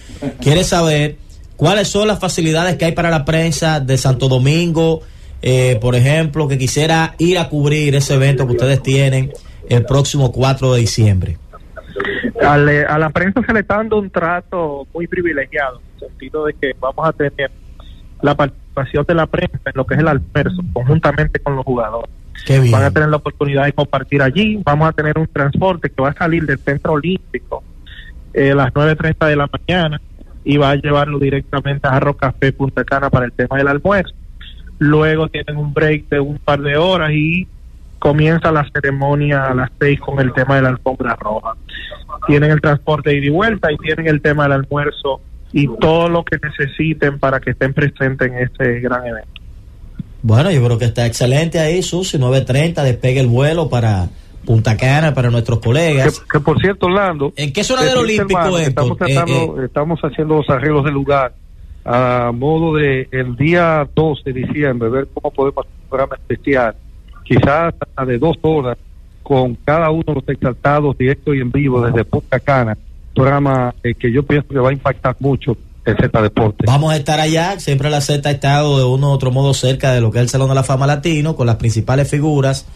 Quiere saber cuáles son las facilidades que hay para la prensa de Santo Domingo, eh, por ejemplo, que quisiera ir a cubrir ese evento que ustedes tienen el próximo 4 de diciembre? A, la prensa se le está dando un trato muy privilegiado, en el sentido de que vamos a tener la participación de la prensa en lo que es el almuerzo, conjuntamente con los jugadores. Van a tener la oportunidad de compartir allí, vamos a tener un transporte que va a salir del centro olímpico eh, a las 9.30 de la mañana y va a llevarlo directamente a Jarro Café Punta Cana para el tema del almuerzo. Luego tienen un break de un par de horas y comienza la ceremonia a las seis con el tema de la alfombra roja. Tienen el transporte ida y vuelta y tienen el tema del almuerzo y todo lo que necesiten para que estén presentes en este gran evento. Bueno, yo creo que está excelente ahí, Susi, 9.30, despegue el vuelo para Punta Cana, para nuestros colegas. Que, por cierto, Orlando... ¿En qué zona del Olímpico, estamos, eh, eh. estamos haciendo los arreglos del lugar a modo de el día 12 de diciembre, ver cómo podemos hacer un programa especial quizás hasta de dos horas con cada uno de los exaltados directo y en vivo desde Punta Cana, programa eh, que yo pienso que va a impactar mucho Z Deportes. Vamos a estar allá, siempre la Z ha estado de uno u otro modo cerca de lo que es el Salón de la Fama Latino, con las principales figuras.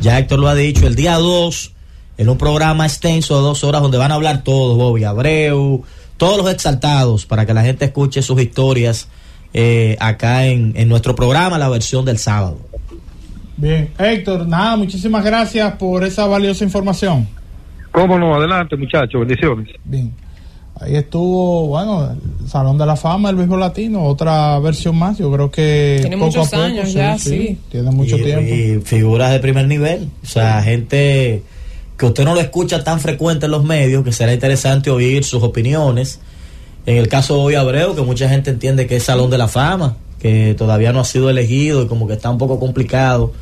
Ya Héctor lo ha dicho, el día 2, en un programa extenso de dos horas donde van a hablar todos, Bobby Abreu, todos los exaltados, para que la gente escuche sus historias eh, acá en, en nuestro programa, la versión del sábado. Bien, Héctor, nada, muchísimas gracias por esa valiosa información. Cómo no, adelante muchachos, bendiciones. Bien, ahí estuvo, bueno, el Salón de la Fama del Béisbol Latino, otra versión más, yo creo que... Tiene muchos años ya, sí, Tiene mucho tiempo. Y figuras de primer nivel, o sea, gente que usted no lo escucha tan frecuente en los medios, que será interesante oír sus opiniones. En el caso de hoy Abreu, que mucha gente entiende que es Salón de la Fama, que todavía no ha sido elegido y como que está un poco complicado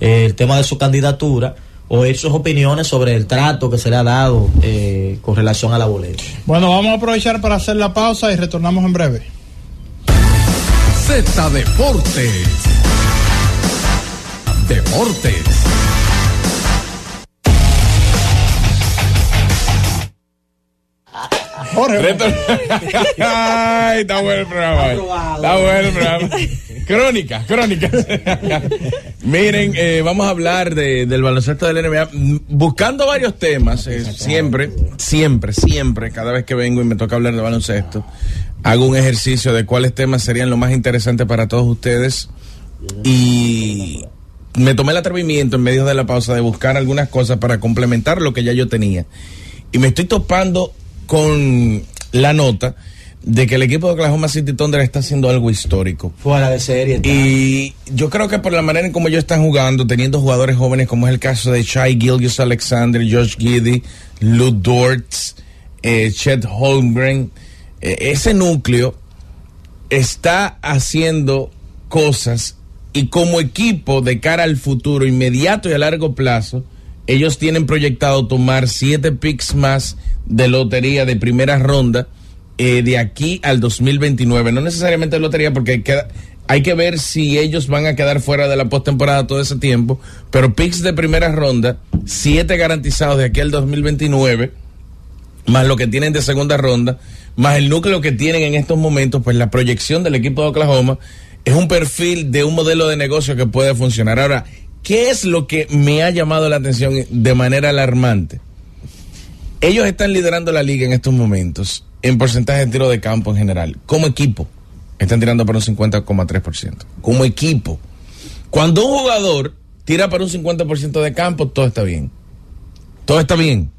eh, el tema de su candidatura o sus opiniones sobre el trato que se le ha dado eh, con relación a la boleta. Bueno, vamos a aprovechar para hacer la pausa y retornamos en breve. Z Deportes. Deportes. Ay, está bueno el programa. Está bueno el programa. Crónica, crónica. Miren, eh, vamos a hablar de, del baloncesto del NBA. Buscando varios temas, eh, siempre, siempre, siempre, cada vez que vengo y me toca hablar de baloncesto, hago un ejercicio de cuáles temas serían lo más interesantes para todos ustedes. Y me tomé el atrevimiento en medio de la pausa de buscar algunas cosas para complementar lo que ya yo tenía. Y me estoy topando con la nota de que el equipo de Oklahoma City Thunder está haciendo algo histórico. Fuera de serie. Y yo creo que por la manera en como ellos están jugando, teniendo jugadores jóvenes como es el caso de Shai Gilgis Alexander, Josh Giddy, Lou Dortz, eh, Chet Holmgren, eh, ese núcleo está haciendo cosas y como equipo de cara al futuro inmediato y a largo plazo, ellos tienen proyectado tomar siete picks más de lotería de primera ronda eh, de aquí al 2029. No necesariamente lotería porque hay que ver si ellos van a quedar fuera de la postemporada todo ese tiempo, pero picks de primera ronda, siete garantizados de aquí al 2029, más lo que tienen de segunda ronda, más el núcleo que tienen en estos momentos, pues la proyección del equipo de Oklahoma es un perfil de un modelo de negocio que puede funcionar. Ahora, ¿qué es lo que me ha llamado la atención de manera alarmante? Ellos están liderando la liga en estos momentos en porcentaje de tiro de campo en general. Como equipo, están tirando para un 50,3%. Como equipo. Cuando un jugador tira para un 50% de campo, todo está bien. Todo está bien.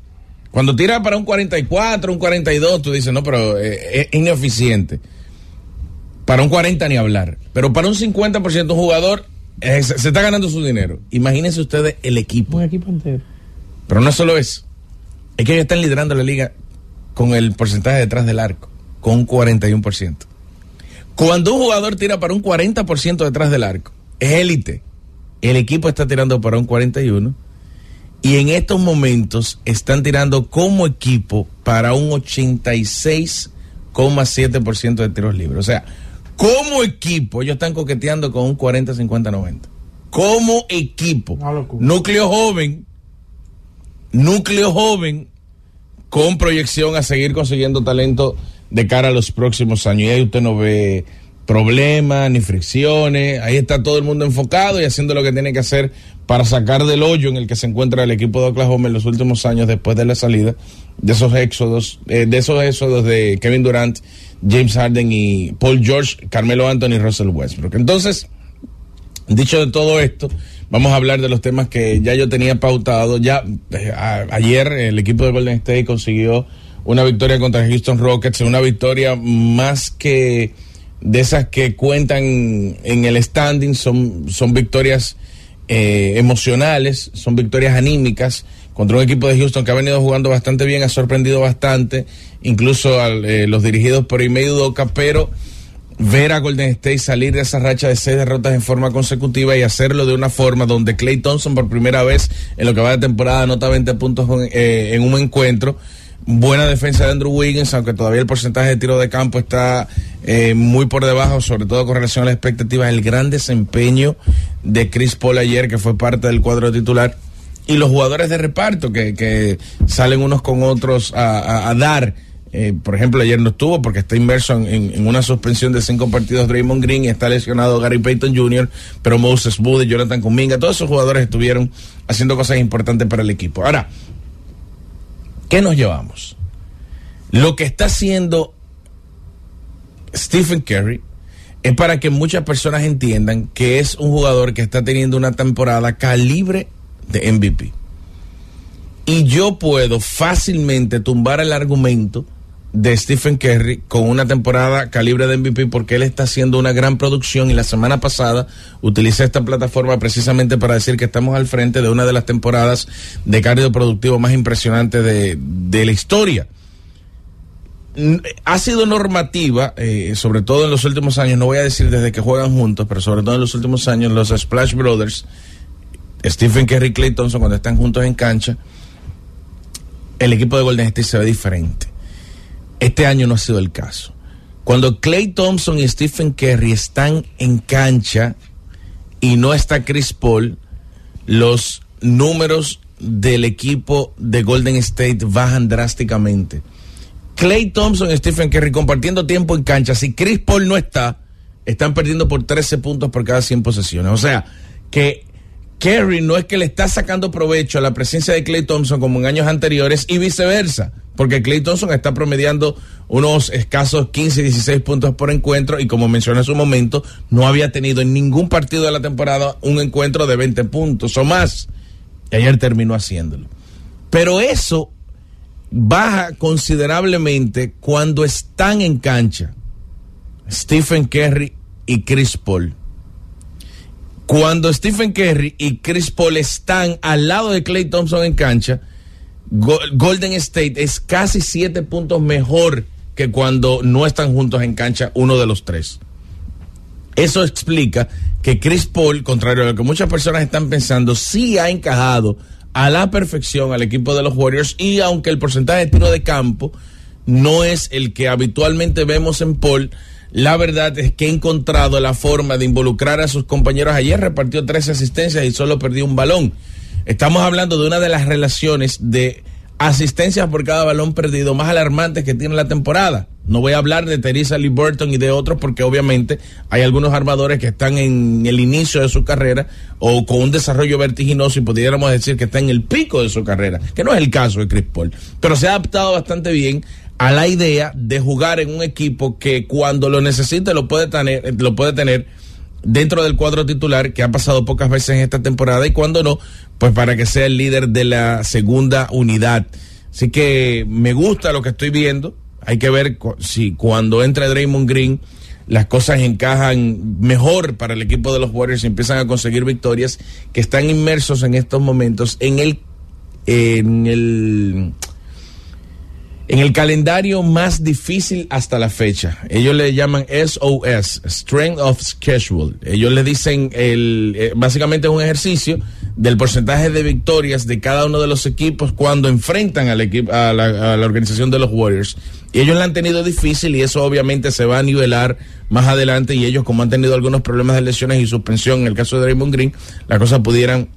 Cuando tira para un 44, un 42, tú dices, no, pero eh, es ineficiente. Para un 40 ni hablar. Pero para un 50% un jugador se, está ganando su dinero. Imagínense ustedes el equipo. Un equipo entero. Pero no solo eso. Es que ellos están liderando la liga con el porcentaje detrás del arco, con un 41%. Cuando un jugador tira para un 40% detrás del arco, es élite. El equipo está tirando para un 41% y en estos momentos están tirando como equipo para un 86,7% de tiros libres. O sea, como equipo, ellos están coqueteando con un 40, 50, 90. Como equipo. Núcleo joven. Núcleo joven con proyección a seguir consiguiendo talento de cara a los próximos años. Y ahí usted no ve problemas ni fricciones. Ahí está todo el mundo enfocado y haciendo lo que tiene que hacer para sacar del hoyo en el que se encuentra el equipo de Oklahoma en los últimos años después de la salida de esos éxodos, eh, de esos éxodos de Kevin Durant, James Harden y Paul George, Carmelo Anthony y Russell Westbrook. Entonces, dicho de todo esto, vamos a hablar de los temas que ya yo tenía pautado. Ya eh, ayer el equipo de Golden State consiguió una victoria contra Houston Rockets, una victoria más que de esas que cuentan en el standing, son, son victorias eh, emocionales, son victorias anímicas contra un equipo de Houston que ha venido jugando bastante bien, ha sorprendido bastante, incluso a eh, los dirigidos por Ime Udoka, pero ver a Golden State salir de esa racha de seis derrotas en forma consecutiva y hacerlo de una forma donde Clay Thompson por primera vez en lo que va de temporada anota 20 puntos eh, en un encuentro buena defensa de Andrew Wiggins, aunque todavía el porcentaje de tiro de campo está eh, muy por debajo, sobre todo con relación a las expectativas, el gran desempeño de Chris Paul ayer, que fue parte del cuadro titular, y los jugadores de reparto que, que salen unos con otros a, dar. Eh, por ejemplo, ayer no estuvo porque está inmerso en, una suspensión de cinco partidos Draymond Green y está lesionado Gary Payton Jr., pero Moses Wood y Jonathan Kuminga, todos esos jugadores estuvieron haciendo cosas importantes para el equipo. Ahora, ¿Qué nos llevamos? Lo que está haciendo Stephen Curry es para que muchas personas entiendan que es un jugador que está teniendo una temporada calibre de MVP. Y yo puedo fácilmente tumbar el argumento de Stephen Curry con una temporada calibre de MVP porque él está haciendo una gran producción y la semana pasada utilicé esta plataforma precisamente para decir que estamos al frente de una de las temporadas de cardio productivo más impresionantes de, la historia. Ha sido normativa, eh, sobre todo en los últimos años, no voy a decir desde que juegan juntos, pero sobre todo en los últimos años, los Splash Brothers, Stephen Curry y Clay Thompson, cuando están juntos en cancha, el equipo de Golden State se ve diferente este año no ha sido el caso. Cuando Clay Thompson y Stephen Curry están en cancha y no está Chris Paul, los números del equipo de Golden State bajan drásticamente. Clay Thompson y Stephen Curry compartiendo tiempo en cancha, si Chris Paul no está, están perdiendo por 13 puntos por cada 100 posesiones. O sea, que Curry no es que le está sacando provecho a la presencia de Clay Thompson como en años anteriores y viceversa porque Clay Thompson está promediando unos escasos 15, 16 puntos por encuentro y como mencioné en su momento, no había tenido en ningún partido de la temporada un encuentro de 20 puntos o más. Y ayer terminó haciéndolo. Pero eso baja considerablemente cuando están en cancha Stephen Curry y Chris Paul. Cuando Stephen Curry y Chris Paul están al lado de Clay Thompson en cancha, Golden State es casi siete puntos mejor que cuando no están juntos en cancha uno de los tres. Eso explica que Chris Paul, contrario a lo que muchas personas están pensando, sí ha encajado a la perfección al equipo de los Warriors y aunque el porcentaje de tiro de campo no es el que habitualmente vemos en Paul, la verdad es que ha encontrado la forma de involucrar a sus compañeros. Ayer repartió tres asistencias y solo perdió un balón. Estamos hablando de una de las relaciones de asistencias por cada balón perdido más alarmantes que tiene la temporada. No voy a hablar de Teresa Lee Burton y de otros porque obviamente hay algunos armadores que están en el inicio de su carrera o con un desarrollo vertiginoso y pudiéramos decir que está en el pico de su carrera, que no es el caso de Chris Paul. Pero se ha adaptado bastante bien a la idea de jugar en un equipo que cuando lo necesite lo puede tener, lo puede tener dentro del cuadro titular que ha pasado pocas veces en esta temporada y cuando no, pues para que sea el líder de la segunda unidad. Así que me gusta lo que estoy viendo. Hay que ver si cuando entra Draymond Green las cosas encajan mejor para el equipo de los Warriors y empiezan a conseguir victorias que están inmersos en estos momentos en el en el en el calendario más difícil hasta la fecha. Ellos le llaman SOS, Strength of Schedule. Ellos le dicen, el, eh, básicamente es un ejercicio del porcentaje de victorias de cada uno de los equipos cuando enfrentan al equipo, a, la, organización de los Warriors. Y ellos la han tenido difícil y eso obviamente se va a nivelar más adelante y ellos como han tenido algunos problemas de lesiones y suspensión en el caso de Raymond Green, las cosas pudieran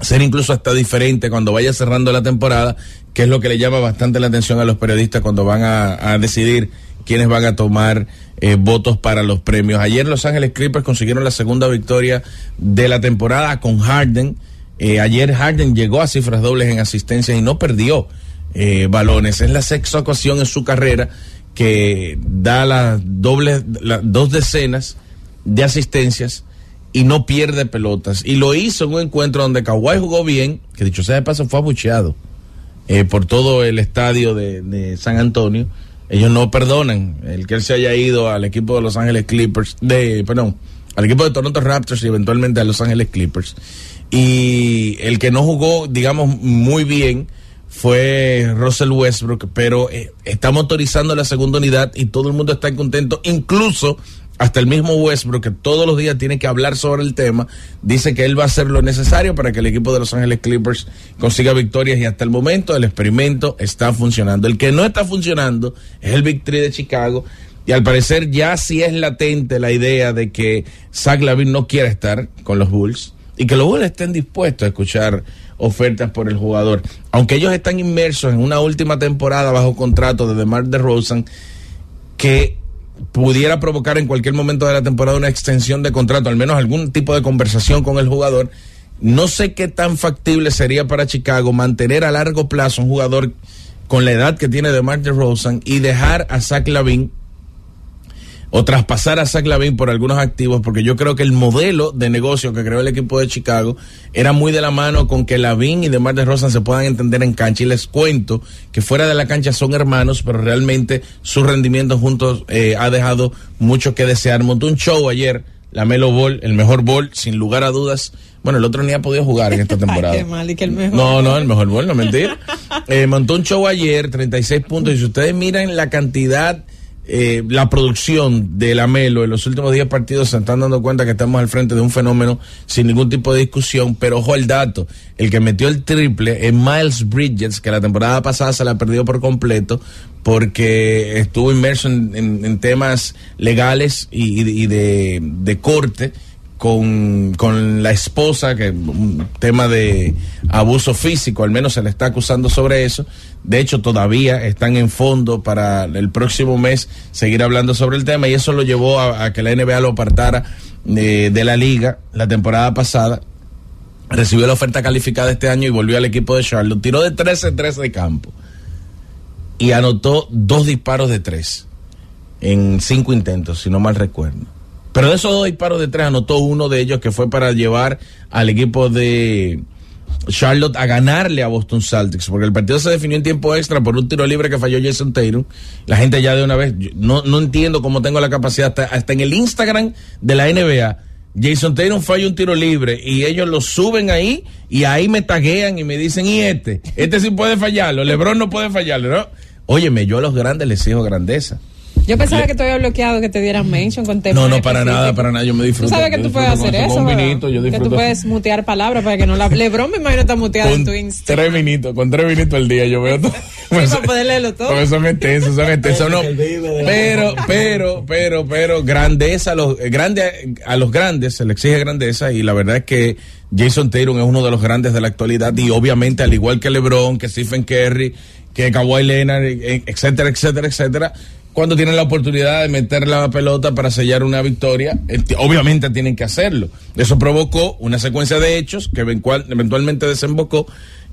ser incluso hasta diferente cuando vaya cerrando la temporada, que es lo que le llama bastante la atención a los periodistas cuando van a, decidir quiénes van a tomar eh, votos para los premios. Ayer Los Ángeles Clippers consiguieron la segunda victoria de la temporada con Harden. Eh, ayer Harden llegó a cifras dobles en asistencias y no perdió eh, balones. Es la sexta ocasión en su carrera que da las dobles, las dos decenas de asistencias y no pierde pelotas. Y lo hizo en un encuentro donde Kawhi jugó bien, que dicho sea de paso fue abucheado eh, por todo el estadio de, San Antonio. Ellos no perdonan el que él se haya ido al equipo de Los Ángeles Clippers, de, perdón, al equipo de Toronto Raptors y eventualmente a Los Ángeles Clippers. Y el que no jugó, digamos, muy bien fue Russell Westbrook, pero eh, está motorizando la segunda unidad y todo el mundo está contento, incluso hasta el mismo Westbrook, que todos los días tiene que hablar sobre el tema, dice que él va a hacer lo necesario para que el equipo de Los Ángeles Clippers consiga victorias y hasta el momento el experimento está funcionando. El que no está funcionando es el Victory de Chicago y al parecer ya sí es latente la idea de que Zach Lavin no quiere estar con los Bulls y que los Bulls estén dispuestos a escuchar ofertas por el jugador. Aunque ellos están inmersos en una última temporada bajo contrato de DeMar DeRozan que pudiera provocar en cualquier momento de la temporada una extensión de contrato, al menos algún tipo de conversación con el jugador. No sé qué tan factible sería para Chicago mantener a largo plazo un jugador con la edad que tiene de Mark DeRozan y dejar a Zach Lavin o traspasar a Zach Lavin por algunos activos, porque yo creo que el modelo de negocio que creó el equipo de Chicago era muy de la mano con que Lavin y Demar de Rosa se puedan entender en cancha. Y les cuento que fuera de la cancha son hermanos, pero realmente su rendimiento juntos eh, ha dejado mucho que desear. Montó un show ayer, la Melo Ball, el mejor ball, sin lugar a dudas. Bueno, el otro ni ha podido jugar en esta temporada. qué mal, y que el mejor. No, no, el mejor ball, no mentir. Eh, montó un show ayer, 36 puntos, y si ustedes miran la cantidad eh, la producción de la Melo en los últimos 10 partidos se están dando cuenta que estamos al frente de un fenómeno sin ningún tipo de discusión, pero ojo el dato, el que metió el triple es Miles Bridges, que la temporada pasada se la perdió por completo porque estuvo inmerso en, temas legales y, de, de corte con, con la esposa, que un tema de abuso físico, al menos se le está acusando sobre eso. De hecho, todavía están en fondo para el próximo mes seguir hablando sobre el tema y eso lo llevó a, que la NBA lo apartara de, de la liga la temporada pasada. Recibió la oferta calificada este año y volvió al equipo de Charlotte. Tiró de 13-13 de campo y anotó dos disparos de tres en cinco intentos, si no mal recuerdo. Pero de esos dos disparos de tres anotó uno de ellos que fue para llevar al equipo de Charlotte a ganarle a Boston Celtics, porque el partido se definió en tiempo extra por un tiro libre que falló Jason Tatum. La gente ya de una vez, no, no entiendo cómo tengo la capacidad, hasta, hasta en el Instagram de la NBA, Jason Tatum falla un tiro libre y ellos lo suben ahí y ahí me taguean y me dicen, y este, este sí puede fallarlo, Lebron no puede fallarlo, ¿no? Óyeme, yo a los grandes les exijo grandeza. Yo pensaba que te había bloqueado que te dieran mention con temas. No, no, para nada, para nada. Yo me disfruto. Tú sabes que tú puedes hacer eso. Un vinito, yo disfruto. Que tú puedes mutear palabras para que no la. Lebron me imagino está muteado en tu Instagram. Tres minutos, con tres minutos al día yo veo todo. sí, para poder leerlo todo. Son intensos, son intensos. No, pero, pero, pero, pero, grandeza, a los, grande, a los grandes se le exige grandeza y la verdad es que Jason Taylor es uno de los grandes de la actualidad y obviamente al igual que LeBron, que Stephen Curry, que Kawhi Leonard, e, etcétera, etcétera, etcétera, cuando tienen la oportunidad de meter la pelota para sellar una victoria, obviamente tienen que hacerlo. Eso provocó una secuencia de hechos que eventualmente desembocó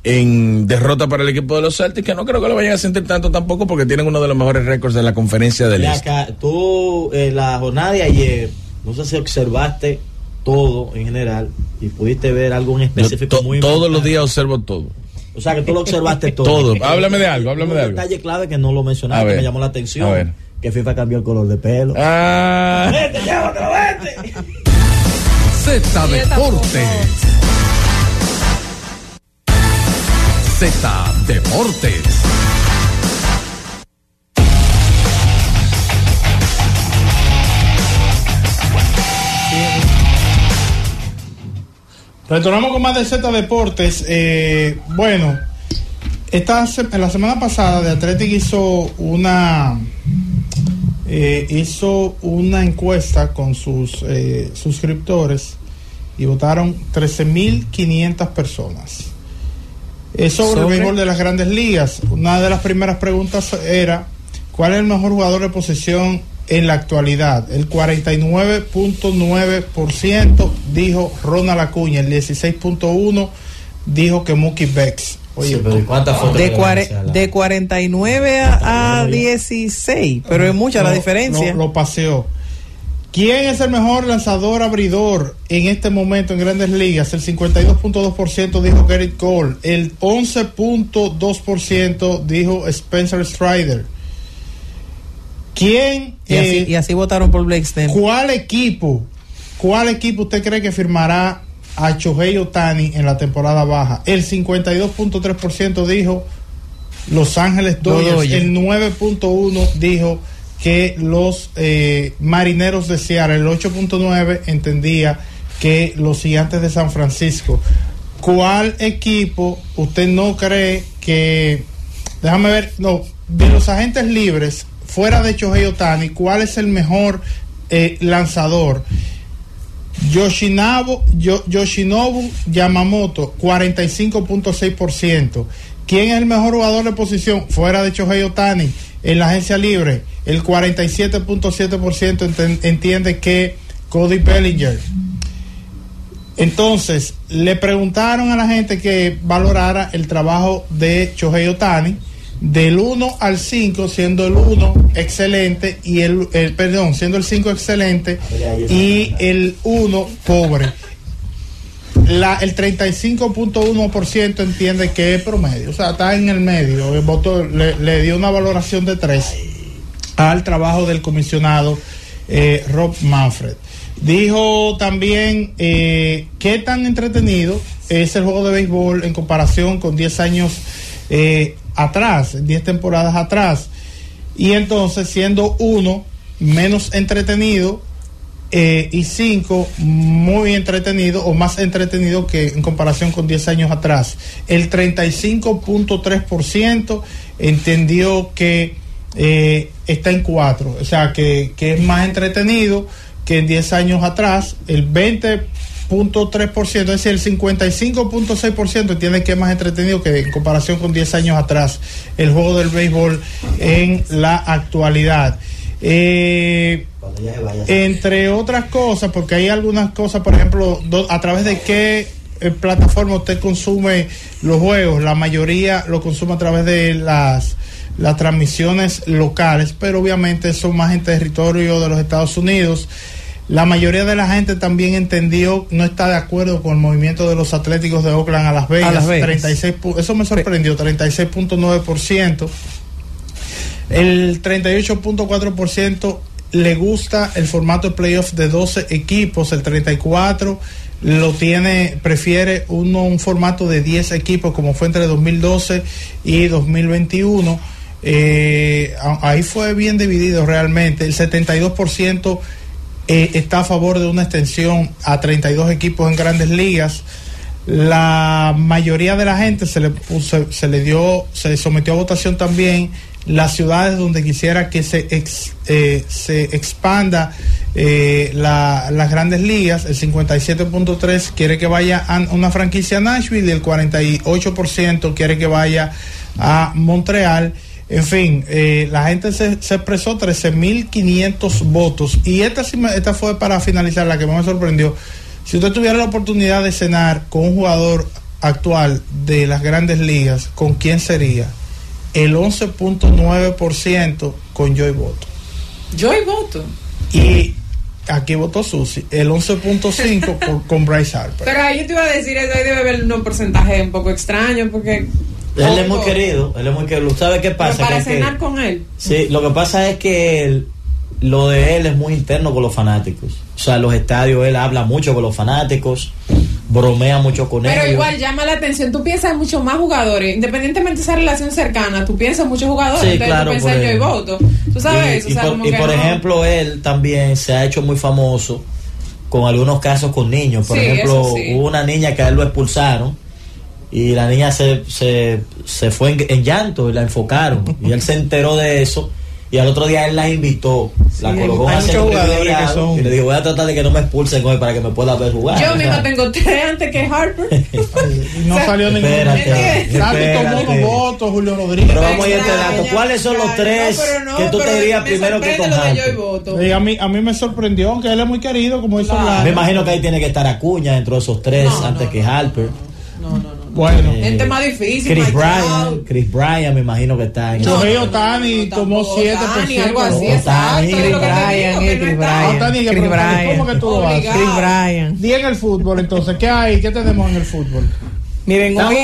en derrota para el equipo de los Celtics, que no creo que lo vayan a sentir tanto tampoco porque tienen uno de los mejores récords de la conferencia del Este. Tú, en eh, la jornada de ayer, no sé si observaste todo en general y pudiste ver algo en específico muy Todos los días observo todo. O sea, que tú lo observaste todo. todo. Háblame de algo, háblame de algo. Un detalle clave que no lo mencionaste, que me llamó la atención. A ver. Que FIFA cambió el color de pelo. Ah. ¡Vete, llévatelo, vete! Z Deportes. Z Deportes. Retornamos con más de Z Deportes. Eh, bueno, esta, la semana pasada de Athletic hizo una eh, hizo una encuesta con sus eh, suscriptores y votaron 13.500 personas. Es sobre, el béisbol de las grandes ligas. Una de las primeras preguntas era, ¿cuál es el mejor jugador de posición en la actualidad. El 49.9% dijo Ronald Acuña, el 16.1% dijo que Mookie Becks. Oye, ¿cuántas fotos de, de 49 a, 16, pero es mucha la diferencia. lo paseó. ¿Quién es el mejor lanzador abridor en este momento en grandes ligas? El 52.2% dijo Gerrit Cole. El 11.2% dijo Spencer Strider. ¿Quién? Eh, y así, votaron por Blake ¿Cuál equipo? ¿Cuál equipo usted cree que firmará a Chohei Otani en la temporada baja? El 52.3% dijo Los Ángeles Dodgers. El 9.1% dijo que los eh, Marineros de Seattle. El 8.9% entendía que los Gigantes de San Francisco. ¿Cuál equipo usted no cree que... Déjame ver, no, de los agentes libres, fuera de Chohei Otani, ¿cuál es el mejor eh, lanzador? Yoshinobu, Yoshinobu Yamamoto, 45.6%. ¿Quién es el mejor jugador de posición fuera de Chohei Otani en la agencia libre? El 47.7% entiende que Cody Bellinger. Entonces, le preguntaron a la gente que valorara el trabajo de Chohei Otani del 1 al 5, siendo el 1 excelente y el, perdón, siendo el 5 excelente y el 1 pobre. La, el 35.1% entiende que es promedio, o sea, está en el medio. El voto le, dio una valoración de 3 al trabajo del comisionado eh, Rob Manfred. Dijo también eh, qué tan entretenido es el juego de béisbol en comparación con 10 años eh, atrás, 10 temporadas atrás. Y entonces siendo uno menos entretenido eh, y cinco muy entretenido o más entretenido que en comparación con 10 años atrás. El 35.3% entendió que eh, está en cuatro, o sea que, que es más entretenido que en 10 años atrás. El 20 .3%, es decir, el 55.6% tiene que es más entretenido que en comparación con 10 años atrás el juego del béisbol en la actualidad. Eh, entre otras cosas, porque hay algunas cosas, por ejemplo, a través de qué eh, plataforma usted consume los juegos, la mayoría lo consume a través de las las transmisiones locales, pero obviamente son más en territorio de los Estados Unidos. La mayoría de la gente también entendió, no está de acuerdo con el movimiento de los Atléticos de Oakland a Las Vegas. 36, eso me sorprendió, 36.9%. El 38.4% le gusta el formato de playoff de 12 equipos, el 34 lo tiene, prefiere uno un formato de 10 equipos como fue entre 2012 y 2021. Eh, ahí fue bien dividido realmente. El 72% eh, está a favor de una extensión a 32 equipos en grandes ligas. La mayoría de la gente se le, se le dio, se sometió a votación también las ciudades donde quisiera que se, eh, se expanda eh, las grandes ligas, el 57.3 quiere que vaya a una franquicia a Nashville y el 48% quiere que vaya a Montreal. En fin, eh, la gente se, se expresó 13.500 votos y esta, esta fue para finalizar la que me sorprendió. Si usted tuviera la oportunidad de cenar con un jugador actual de las grandes ligas, ¿con quién sería? El 11.9% con Joy Voto. Joy Voto. Y aquí votó Susi, el 11.5 con Bryce Harper. Pero ahí yo te iba a decir, ahí debe haber un porcentaje un poco extraño porque... Él es muy querido, él es muy querido. ¿Sabe qué pasa? para cenar con él. Sí, lo que pasa es que lo de él es muy interno con los fanáticos. O sea, los estadios, él habla mucho con los fanáticos bromea mucho con ellos. Pero igual llama la atención, tú piensas en muchos más jugadores, independientemente de esa relación cercana, tú piensas en muchos jugadores, sí, claro, tú piensas en yo y voto. Tú sabes y, por, ejemplo, él también se ha hecho muy famoso con algunos casos con niños. Por ejemplo, hubo una niña que a él lo expulsaron y la niña se, se, se fue en llanto y la enfocaron y él se enteró de eso y al otro día él la invitó, la colocó en y le dijo, voy a tratar de que no me expulsen hoy para que me pueda ver jugar. Yo misma tengo tres antes que Harper. no salió ningún tomó votos, Julio Rodríguez. Pero vamos a ir a este dato. ¿Cuáles son los tres que tú te dirías primero que con Harper? a, mí, a mí me sorprendió, aunque él es muy querido, como hizo Me imagino que ahí tiene que estar Acuña dentro de esos tres antes que Harper. No, no, no. Bueno, gente más difícil. Chris Bryan, Chris Bryan me imagino que está en. Chojeo Tani tomó 7%. algo así, exacto. Chris Bryan, Chris Bryan. Chris Bryan. ¿Cómo que tú lo vas? Chris Bryan. Di en el fútbol, entonces, ¿qué hay? ¿Qué tenemos en el fútbol? Miren, hoy,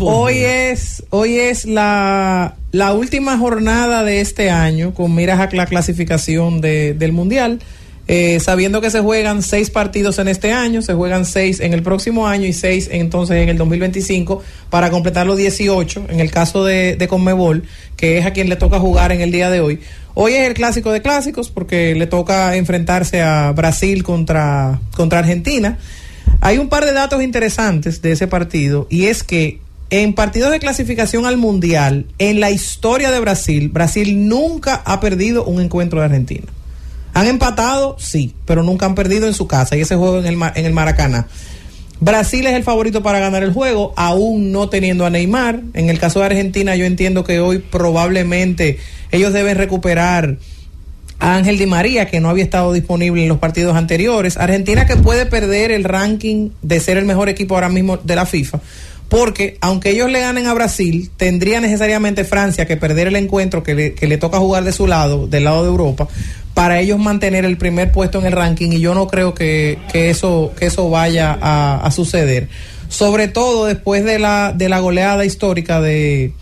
hoy es hoy es la, la última jornada de este año con miras a la clasificación de, del mundial. Eh, sabiendo que se juegan seis partidos en este año, se juegan seis en el próximo año y seis entonces en el 2025 para completar los 18 en el caso de, de Conmebol, que es a quien le toca jugar en el día de hoy. Hoy es el clásico de clásicos porque le toca enfrentarse a Brasil contra, contra Argentina. Hay un par de datos interesantes de ese partido y es que en partidos de clasificación al Mundial, en la historia de Brasil, Brasil nunca ha perdido un encuentro de Argentina. ¿Han empatado? Sí, pero nunca han perdido en su casa y ese juego en el, en el Maracaná. Brasil es el favorito para ganar el juego, aún no teniendo a Neymar. En el caso de Argentina, yo entiendo que hoy probablemente ellos deben recuperar a Ángel Di María, que no había estado disponible en los partidos anteriores. Argentina que puede perder el ranking de ser el mejor equipo ahora mismo de la FIFA. Porque aunque ellos le ganen a Brasil, tendría necesariamente Francia que perder el encuentro que le, que le toca jugar de su lado, del lado de Europa, para ellos mantener el primer puesto en el ranking y yo no creo que, que eso, que eso vaya a, suceder. Sobre todo después de la, de la goleada histórica de,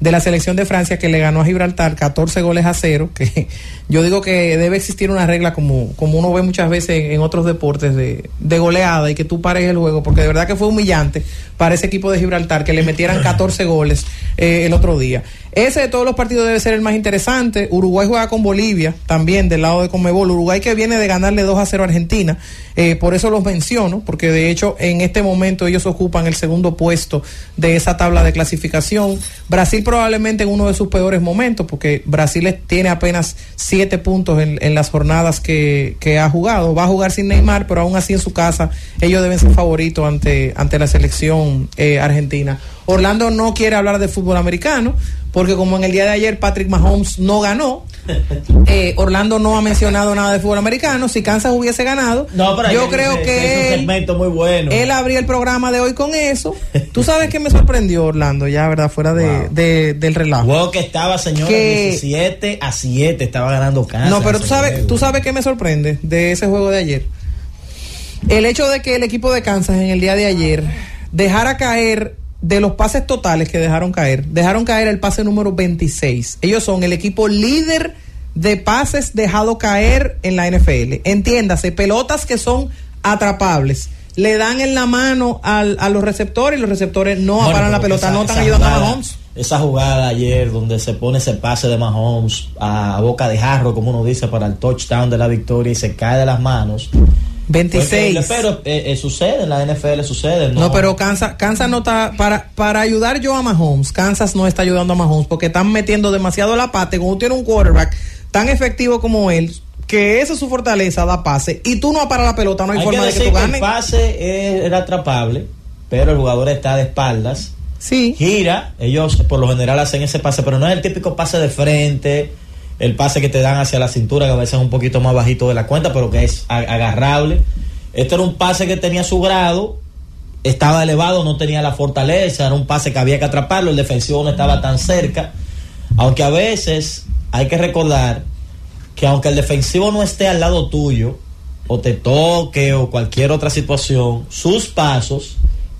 de la selección de Francia que le ganó a Gibraltar 14 goles a cero, que yo digo que debe existir una regla como, como uno ve muchas veces en, otros deportes de, de, goleada y que tú pares el juego, porque de verdad que fue humillante para ese equipo de Gibraltar que le metieran 14 goles eh, el otro día. Ese de todos los partidos debe ser el más interesante. Uruguay juega con Bolivia, también del lado de Conmebol. Uruguay que viene de ganarle 2 a 0 a Argentina. Eh, por eso los menciono, porque de hecho en este momento ellos ocupan el segundo puesto de esa tabla de clasificación. Brasil probablemente en uno de sus peores momentos, porque Brasil tiene apenas 7 puntos en, las jornadas que, que, ha jugado. Va a jugar sin Neymar, pero aún así en su casa ellos deben ser favoritos ante, ante la selección eh, argentina. Orlando no quiere hablar de fútbol americano, porque como en el día de ayer Patrick Mahomes no ganó, eh, Orlando no ha mencionado nada de fútbol americano. Si Kansas hubiese ganado, yo creo que, él, muy bueno. él abría el programa de hoy con eso. Tú sabes que me sorprendió Orlando, ya, ¿verdad? Fuera de, del relajo. Juego que estaba, señor, 17 a 7, estaba ganando Kansas. No, pero tú sabes, tú sabes que me sorprende de ese juego de ayer. El hecho de que el equipo de Kansas en el día de ayer dejara caer de los pases totales que dejaron caer, dejaron caer el pase número 26. Ellos son el equipo líder de pases dejado caer en la NFL. Entiéndase, pelotas que son atrapables. Le dan en la mano al, a los receptores y los receptores no aparan la pelota, no están ayudando a Mahomes. Esa jugada ayer donde se pone ese pase de Mahomes a boca de jarro, como uno dice, para el touchdown de la victoria y se cae de las manos 26. pero eh, eh, sucede, en la NFL sucede. No, pero Kansas, Kansas no está. Para, para ayudar yo a Mahomes, Kansas no está ayudando a Mahomes porque están metiendo demasiado la pata. Como tiene un quarterback tan efectivo como él, que esa es su fortaleza, da pase, y tú no paras la pelota, no hay, forma de que tú ganes. el pase era atrapable, pero el jugador está de espaldas. Sí. Gira, ellos por lo general hacen ese pase, pero no es el típico pase de frente el pase que te dan hacia la cintura, que a veces es un poquito más bajito de la cuenta, pero que es agarrable. Este era un pase que tenía su grado, estaba elevado, no tenía la fortaleza, era un pase que había que atraparlo, el defensivo no estaba tan cerca. Aunque a veces hay que recordar que aunque el defensivo no esté al lado tuyo, o te toque, o cualquier otra situación, sus pasos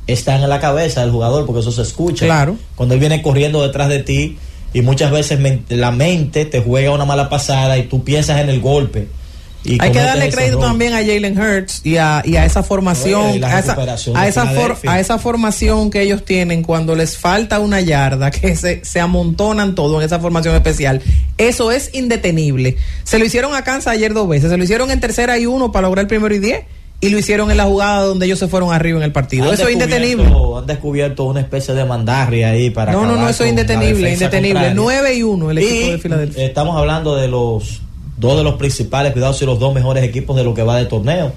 están en la cabeza del jugador, porque eso se escucha. Claro. Cuando él viene corriendo detrás de ti, y muchas veces la mente te juega una mala pasada y tú piensas en el golpe. Y Hay que darle crédito también a Jalen Hurts y a, y a esa formación, a, esa, a, esa a esa formación que ellos tienen cuando les falta una yarda, que se, se amontonan todo en esa formación especial. Eso es indetenible. Se lo hicieron a Kansas ayer dos veces, se lo hicieron en tercera y uno para lograr el primero y diez y lo hicieron en la jugada donde ellos se fueron arriba en el partido. eso es indetenible. Han descubierto una especie de mandarria ahí para. No, no, no, eso es indetenible, indetenible. 9 y 1 el equipo de Filadelfia. Estamos hablando de los dos de los principales, cuidado si los dos mejores equipos de lo que va de torneo.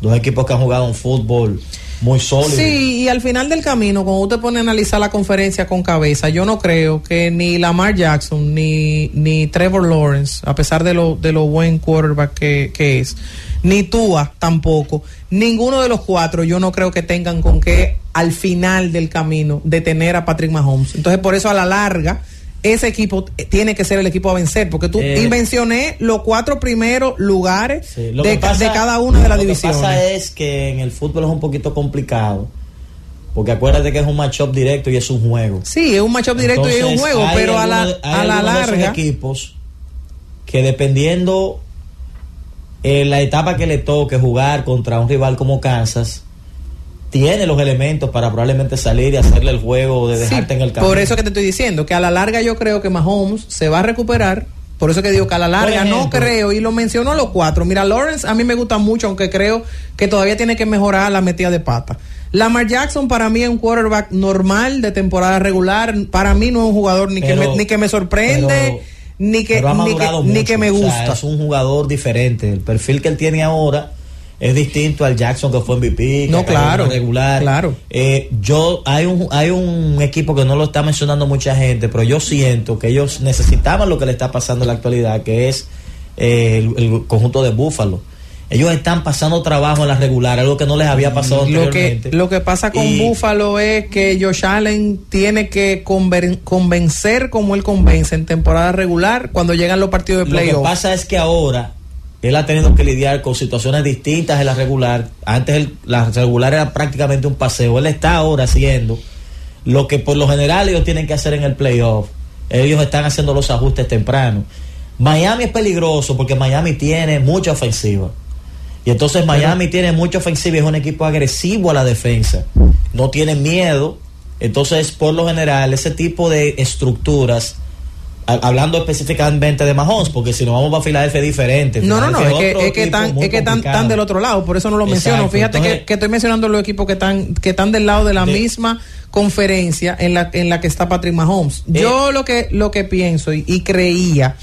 Dos equipos que han jugado un fútbol muy sólido. Sí, y al final del camino, cuando usted pone a analizar la conferencia con cabeza, yo no creo que ni Lamar Jackson ni, ni Trevor Lawrence, a pesar de lo, de lo buen quarterback que, que es, ni Tua tampoco. Ninguno de los cuatro yo no creo que tengan con qué al final del camino detener a Patrick Mahomes. Entonces por eso a la larga ese equipo tiene que ser el equipo a vencer, porque tú eh, mencioné los cuatro primeros lugares de, cada una de las divisiones. Lo que pasa es que en el fútbol es un poquito complicado. Porque acuérdate que es un matchup directo y es un juego. Sí, es un matchup directo y es un juego, pero a la, a la larga. equipos que dependiendo en la etapa que le toque jugar contra un rival como Kansas, tiene los elementos para probablemente salir y hacerle el juego de dejarte en el campo. Por eso que te estoy diciendo, que a la larga yo creo que Mahomes se va a recuperar. Por eso que digo que a la larga no creo, y lo menciono los cuatro. Mira, Lawrence a mí me gusta mucho, aunque creo que todavía tiene que mejorar la metida de pata. Lamar Jackson para mí es un quarterback normal de temporada regular. Para mí no es un jugador ni, que, me, ni que me sorprende ni que, ni que, me gusta. es un jugador diferente. El perfil que él tiene ahora es distinto al Jackson que fue MVP. No, claro. Regular. Claro. Eh, yo, hay un, hay un equipo que no lo está mencionando mucha gente, pero yo siento que ellos necesitaban lo que le está pasando en la actualidad, que es eh, el, conjunto de Búfalo ellos están pasando trabajo en la regular, algo que no les había pasado anteriormente. Lo que, lo que pasa con Búfalo es que Josh Allen tiene que convencer como él convence en temporada regular cuando llegan los partidos de playoff. Lo que pasa es que ahora él ha tenido que lidiar con situaciones distintas en la regular. Antes la regular era prácticamente un paseo. Él está ahora haciendo lo que por lo general ellos tienen que hacer en el playoff. Ellos están haciendo los ajustes tempranos. Miami es peligroso porque Miami tiene mucha ofensiva. Y entonces Miami tiene mucha ofensiva y es un equipo agresivo a la defensa. No tiene miedo. Entonces, por lo general, ese tipo de estructuras, hablando específicamente de Mahomes, porque si no vamos a Filadelfia es diferente. No, no, no, es que, es que, están, es que están, del otro lado, por eso no lo menciono. Fíjate que, que, estoy mencionando los equipos que están, que están del lado de la misma conferencia en la, en la que está Patrick Mahomes. Eh, Yo lo que, lo que pienso y creía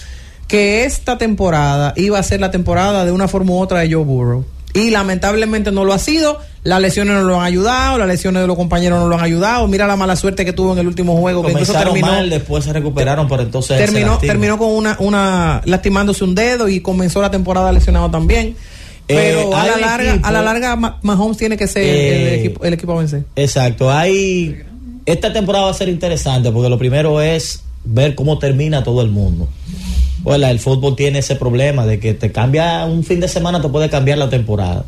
que esta temporada iba a ser la temporada de una forma u otra de Joe Burrow. Y lamentablemente no lo ha sido. Las lesiones no lo han ayudado, las lesiones de los compañeros no lo han ayudado. Mira la mala suerte que tuvo en el último juego. que incluso terminó, mal, después se recuperaron, pero entonces. Terminó, terminó con una, una lastimándose un dedo y comenzó la temporada lesionado también. Eh, pero a, la larga, a la larga, Mahomes tiene que ser el, eh, equipo, el equipo a vencer. Exacto. Hay. Esta temporada va a ser interesante porque lo primero es ver cómo termina todo el mundo. Bueno, el fútbol tiene ese problema de que te cambia un fin de semana, te puede cambiar la temporada.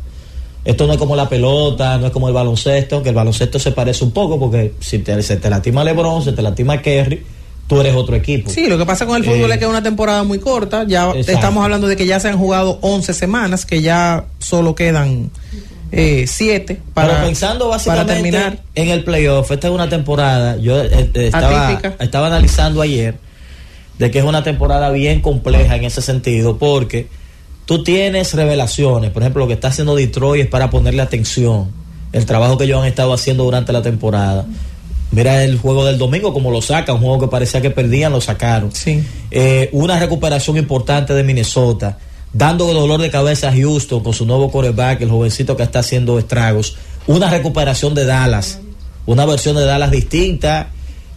Esto no es como la pelota, no es como el baloncesto, que el baloncesto se parece un poco porque si te, se te lastima LeBron, se te lastima Kerry, tú eres otro equipo. Sí, lo que pasa con el fútbol es que es una temporada muy corta. Ya estamos hablando de que ya se han jugado 11 semanas, que ya solo quedan 7 eh, para, Pero pensando básicamente terminar. en el playoff, esta es una temporada, yo eh, eh, estaba analizando ayer de que es una temporada bien compleja en ese sentido, porque tú tienes revelaciones, por ejemplo, lo que está haciendo Detroit es para ponerle atención, el trabajo que ellos han estado haciendo durante la temporada. Mira el juego del domingo, como lo sacan, un juego que parecía que perdían, lo sacaron. Sí. Eh, una recuperación importante de Minnesota, dando dolor de cabeza a Houston con su nuevo coreback, el jovencito que está haciendo estragos. Una recuperación de Dallas, una versión de Dallas distinta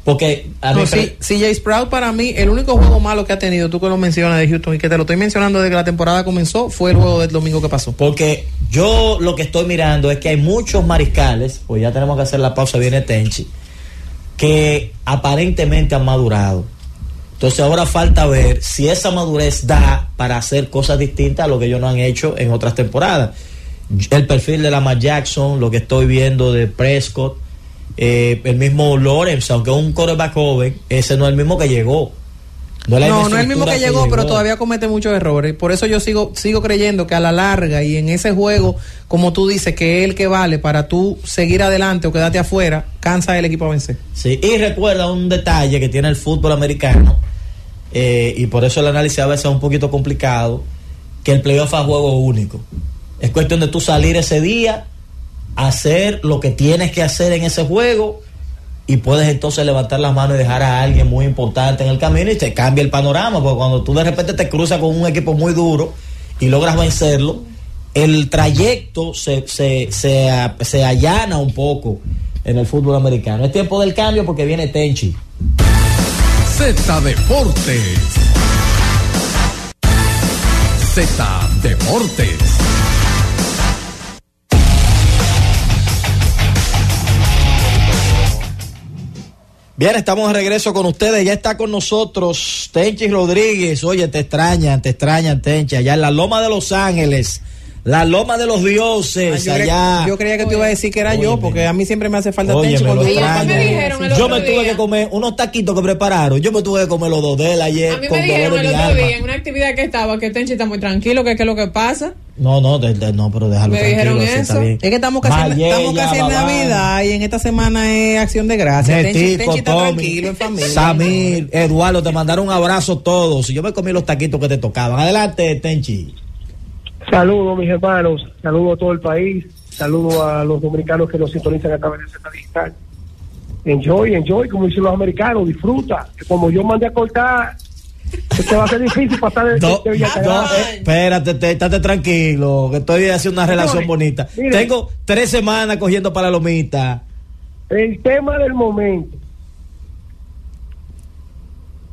porque a no, sí, CJ Sprout para mí, el único juego malo que ha tenido, tú que lo mencionas de Houston y que te lo estoy mencionando desde que la temporada comenzó, fue el juego del domingo que pasó. Porque yo lo que estoy mirando es que hay muchos mariscales, pues ya tenemos que hacer la pausa, viene Tenchi, que aparentemente han madurado. Entonces ahora falta ver si esa madurez da para hacer cosas distintas a lo que ellos no han hecho en otras temporadas. El perfil de Lamar Jackson, lo que estoy viendo de Prescott, eh, el mismo Lawrence, aunque es un coreback joven, ese no es el mismo que llegó. No, no, es el mismo que, llegó, pero todavía comete muchos errores. Por eso yo sigo sigo creyendo que a la larga y en ese juego, como tú dices, que es el que vale para tú seguir adelante o quedarte afuera, cansa el equipo a vencer. Sí, y recuerda un detalle que tiene el fútbol americano, eh, y por eso el análisis a veces es un poquito complicado, que el playoff es juego único. Es cuestión de tú salir ese día hacer lo que tienes que hacer en ese juego y puedes entonces levantar las manos y dejar a alguien muy importante en el camino y te cambia el panorama, porque cuando tú de repente te cruzas con un equipo muy duro y logras vencerlo, el trayecto se, se, se, se allana un poco en el fútbol americano. Es tiempo del cambio porque viene Tenchi. Z Deportes. Z Deportes. Bien, estamos de regreso con ustedes. Ya está con nosotros Tenchi Rodríguez. Oye, te extrañan, te extrañan, Tenchi. Allá en la Loma de Los Ángeles. La Loma de los Dioses, yo allá. yo creía que te iba a decir que era yo, porque a mí siempre me hace falta Tenchi cuando me Yo me tuve que comer unos taquitos que prepararon. Yo me tuve que comer los dos de él ayer. A mí me dijeron el otro día en una actividad que estaba que Tenchi está muy tranquilo, que qué es lo que pasa. No, no, no, pero déjalo Me tranquilo. Dijeron eso. Es que estamos casi, estamos casi en Navidad y en esta semana es acción de gracias. Tenchi, Tenchi está tranquilo en familia. Samir, Eduardo, te mandaron un abrazo todos. Yo me comí los taquitos que te tocaban. Adelante, Tenchi. Saludos, mis hermanos. Saludos a todo el país. Saludos a los dominicanos que nos sintonizan a través de Z Digital. Enjoy, enjoy, como dicen los americanos. Disfruta. como yo mandé a cortar te va a ser difícil pasar el no, no, espérate, estate tranquilo, que estoy haciendo una relación bonita. Tengo tres semanas cogiendo para lomita. El tema del momento,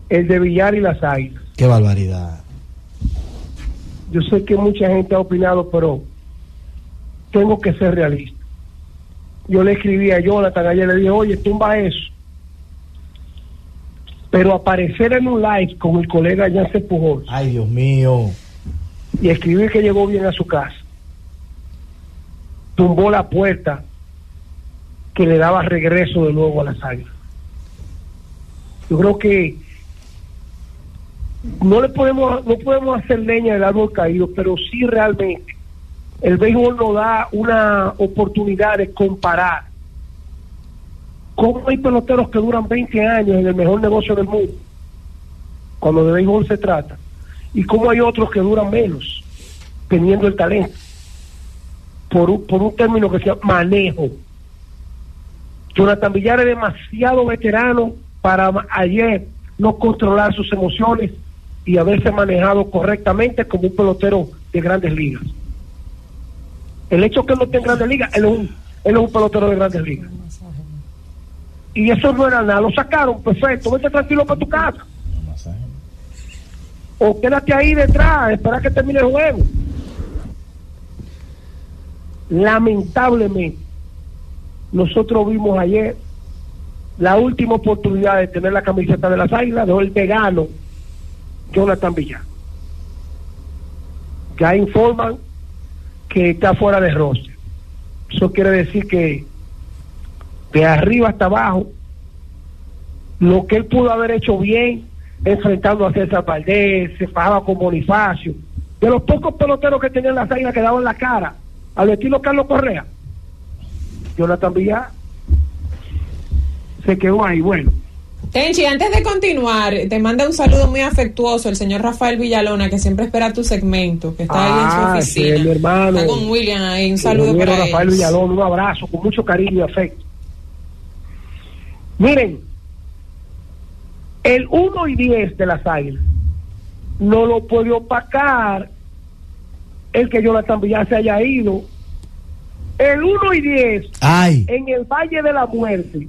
el de Villar y las Águilas. Qué barbaridad. Yo sé que mucha gente ha opinado, pero tengo que ser realista. Yo le escribí a Jonathan ayer, le dije, oye, tumba eso pero aparecer en un live con el colega Jansen Pujol. Ay, Dios mío. Y escribir que llegó bien a su casa. Tumbó la puerta que le daba regreso de nuevo a la águilas. Yo creo que no le podemos no podemos hacer leña del árbol caído, pero sí realmente el béisbol nos da una oportunidad de comparar ¿Cómo hay peloteros que duran 20 años en el mejor negocio del mundo? Cuando de béisbol se trata. Y cómo hay otros que duran menos, teniendo el talento. Por un, por un término que se llama manejo. Jonathan Villar es demasiado veterano para ayer no controlar sus emociones y haberse manejado correctamente como un pelotero de grandes ligas. El hecho que él no esté en grandes ligas, él es un, es un pelotero de grandes ligas y eso no era nada, lo sacaron, perfecto, vete tranquilo para tu casa. O quédate ahí detrás, espera que termine el juego. Lamentablemente, nosotros vimos ayer la última oportunidad de tener la camiseta de las águilas, de el vegano Jonathan Villar. Ya informan que está fuera de roster. Eso quiere decir que de arriba hasta abajo, lo que él pudo haber hecho bien enfrentando a César Valdés, se fajaba con Bonifacio, de los pocos peloteros que tenían las águilas que daban la cara, al estilo Carlos Correa, Jonathan Villar se quedó ahí. Bueno, Tenchi, antes de continuar, te manda un saludo muy afectuoso el señor Rafael Villalona, que siempre espera tu segmento, que está ahí en su Ah, oficina. sí, mi hermano. Está con William ahí, un saludo mi para Rafael él. Villalón, un abrazo con mucho cariño y afecto. Miren, el 1 y 10 de las águilas no lo puede opacar el que Jonathan Villar se haya ido. El 1 y 10 Ay, en el Valle de la Muerte,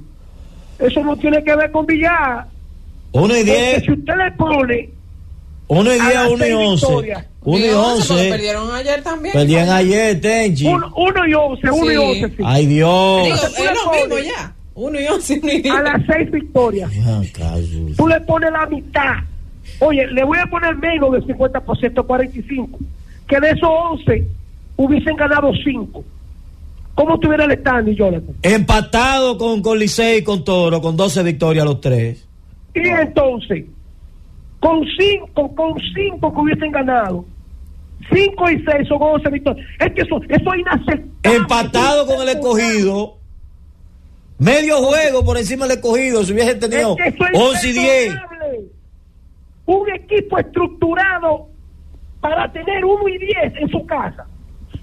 eso no tiene que ver con Villar. 1 y Porque 10, si usted le pone 1 y a 10, las 1 y seis 11. victorias. 1 y porque 11. Perdieron ayer también. Perdían ayer, Tenchi. 1 y 11, 1 y Sí. 11, sí. Ay, Dios. Digo, es lo mismo ya. Uno y once, uno y diez. a las 6 victorias. Caso. tú le pones la mitad. Oye, le voy a poner menos del 50%, 45. Que de esos 11 hubiesen ganado 5. ¿Cómo estuviera el standing, Jonathan? Empatado con, con Licey y con Toro, con 12 victorias los tres. Y entonces, con 5, con 5 que hubiesen ganado, 5 y 6 son 11 victorias. Es que eso, eso es inaceptable. Empatado con el escogido. Medio juego por encima del escogido. Si hubiese tenido Es que eso es 11 y 10. imperdonable. Un equipo estructurado para tener 1 y 10 en su casa.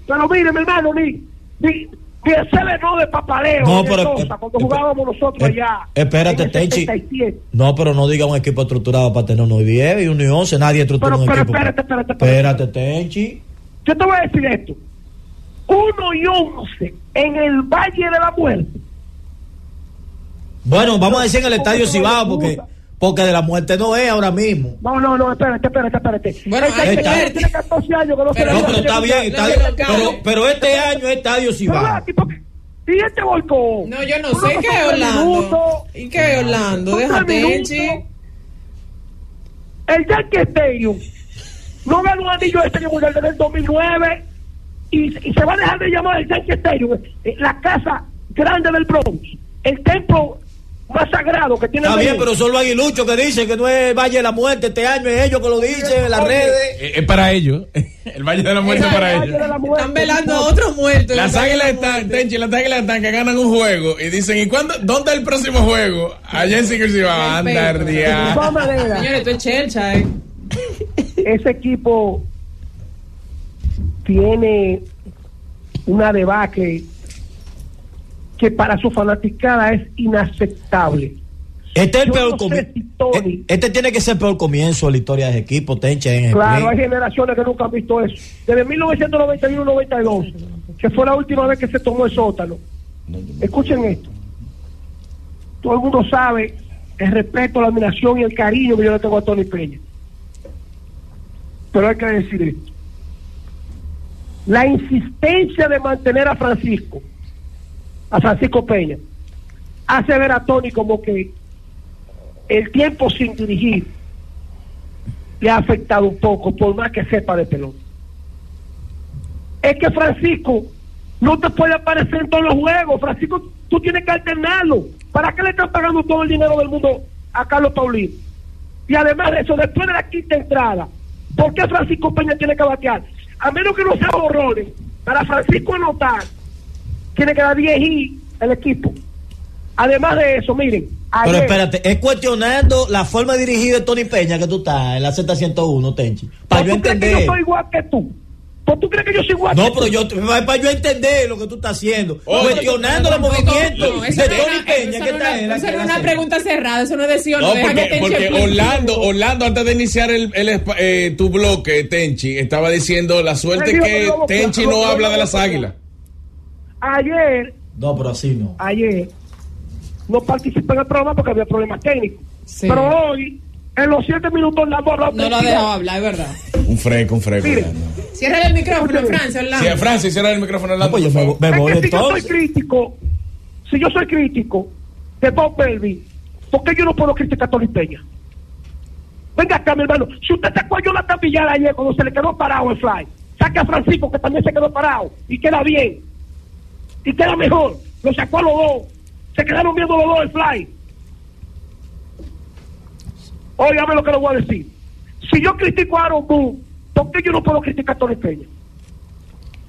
Pero mire, mi hermano, ni, ni, el CB de papaleo. No, pero- eh, cuando jugábamos nosotros allá. espérate, Tenchi. 77. No, pero no diga un equipo estructurado para tener 1 y 10 y 1 y 11. Nadie estructura Pero- un pero equipo. espérate, espérate, espérate. Espérate, Tenchi. Yo te voy a decir esto. 1 y 11 en el Valle de la Muerte. Bueno, vamos a decir en el estadio Cibao porque, porque de la muerte no es ahora mismo. No, no, no, espérate, espérate, espérate. Bueno, Este tiene 14 años que no se Pero- No, pero está bien, está bien. Pero, pero este año es estadio Cibao. ¿Y este volcó? No, yo no Uno sé qué es Orlando. minutos, ¿Y qué es Orlando? Tenchi. minutos. El Yankee Stadium no ganó un anillo de Estadio Mundial desde el 2009 y, y se va a dejar de llamar el Yankee Stadium eh, la casa grande del Bronx, el templo más sagrado que tiene Está bien, pero son los aguiluchos que dicen que no es Valle de la Muerte este año, es ellos que lo dicen en las redes. Es, es para ellos. El Valle de la Muerte es para ellos. de la Muerte, Están velando a otros muertos. Las águilas están. Tenchi, las águilas están que ganan un juego y dicen, ¿y cuándo, dónde es el próximo juego? Allá en Secret Cibao. Anda, Respeto. De todas ría. maneras, Señores, esto es chelcha, eh. ese equipo tiene una debacle que para su fanaticada es inaceptable. Este es el Yo peor no comienzo. si Tony- Este tiene que ser el peor comienzo de la historia de equipo, Tenche, en el Claro, hay generaciones que nunca han visto eso. Desde 1991-92, que fue la última vez que se tomó el sótano. Escuchen esto. Todo el mundo sabe el respeto, la admiración y el cariño que yo le tengo a Tony Peña. Pero hay que decir esto. La insistencia de mantener a Francisco, a Francisco Peña, hace ver a Tony como que el tiempo sin dirigir le ha afectado un poco, por más que sepa de pelota. Es que Francisco no te puede aparecer en todos los juegos. Francisco, tú tienes que alternarlo. ¿Para qué le están pagando todo el dinero del mundo a Carlos Paulino? Y además de eso, después de la quinta entrada, ¿por qué Francisco Peña tiene que batear? A menos que no sea horrores, para Francisco anotar, tiene que dar 10 y el equipo. Además de eso, miren. Pero espérate, es cuestionando la forma de dirigir de Tony Peña que tú estás en la Z101, Tenchi. Para ¿Pues yo ¿Tú crees que yo entender. soy igual que tú? ¿Pues tú crees que yo soy igual No, pero yo, para yo entender lo que tú estás haciendo. Oye, cuestionando los movimientos no, de Tony Peña. eso que está es en una- la- eso la una pregunta cerrada, eso no es de sí o no. Deja porque. Orlando, Orlando, antes de iniciar el, el espa- eh, tu bloque, Tenchi, estaba diciendo la suerte que Tenchi no, habla de las águilas. Ayer, No, pero así no. ayer, no participé en el programa porque había problemas técnicos. Sí. Pero hoy, en los siete minutos, la hablado No lo dejado hablar, es verdad. Un freco, un freco. Mire. Orlando. Cierra el micrófono, Francia, Sí, Orlando. Francis, cierra el micrófono, No, Orlando, pues yo me, me voy es que si yo soy crítico, si yo soy crítico de Bob Belby, ¿por qué yo no puedo criticar a Tony Peña? Venga acá, mi hermano. Si usted sacó a Jonathan Villar ayer cuando se le quedó parado el fly, saque a Francisco que también se quedó parado y queda bien. Y queda mejor. Lo sacó a los dos. Se quedaron viendo los dos el fly. Óigame lo que le voy a decir. Si yo critico a Aaron Boone, ¿por qué yo no puedo criticar a Tony Peña?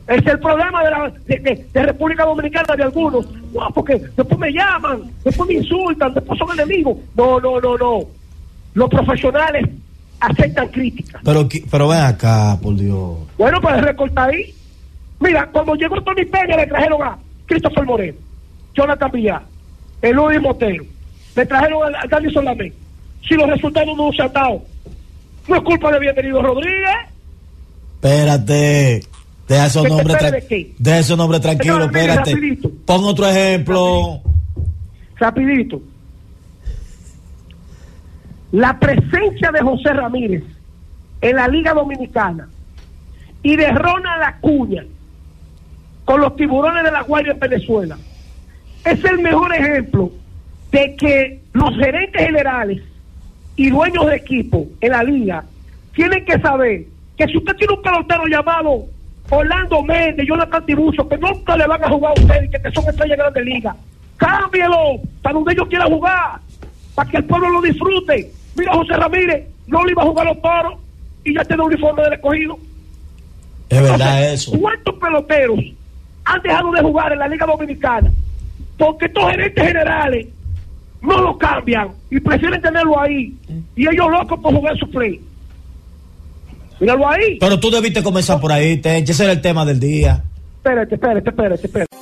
Es el problema de, la, de, de- de República Dominicana de algunos No, porque después me llaman, después me insultan, después son enemigos. No, no, no, no. Los profesionales aceptan críticas. Pero, pero ven acá, por Dios. Bueno, pues recortar ahí. Mira, cuando llegó Tony Peña le trajeron a Christopher Moreno, Jonathan Villar, Eloy Motero, le trajeron a Dani Solamé. Si los resultados no se han dado, no es culpa de Bienvenido Rodríguez. Espérate. Deja esos nombres de esos nombres tranquilos, espérate. Pon otro ejemplo. Rapidito. La presencia de José Ramírez en la Liga Dominicana y de Ronald Acuña con los tiburones de la Guardia en Venezuela es el mejor ejemplo de que los gerentes generales y dueños de equipo en la liga tienen que saber que si usted tiene un pelotero llamado Orlando Méndez, Jonathan Tibuso, que nunca le van a jugar a usted y que son estrellas de grande liga, cámbielo para donde ellos quieran jugar, para que el pueblo lo disfrute. Mira, José Ramírez, no le iba a jugar a los toros y ya tiene un uniforme del escogido. Es verdad eso. ¿Cuántos peloteros han dejado de jugar en la Liga Dominicana? Porque estos gerentes generales no lo cambian y prefieren tenerlo ahí. Y ellos locos por jugar su play. Míralo ahí. Pero tú debiste comenzar por ahí, te, ese era el tema del día. Espérate, espérate, espérate, espérate.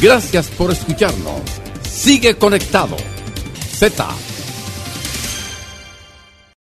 Gracias por escucharnos. Sigue conectado. Z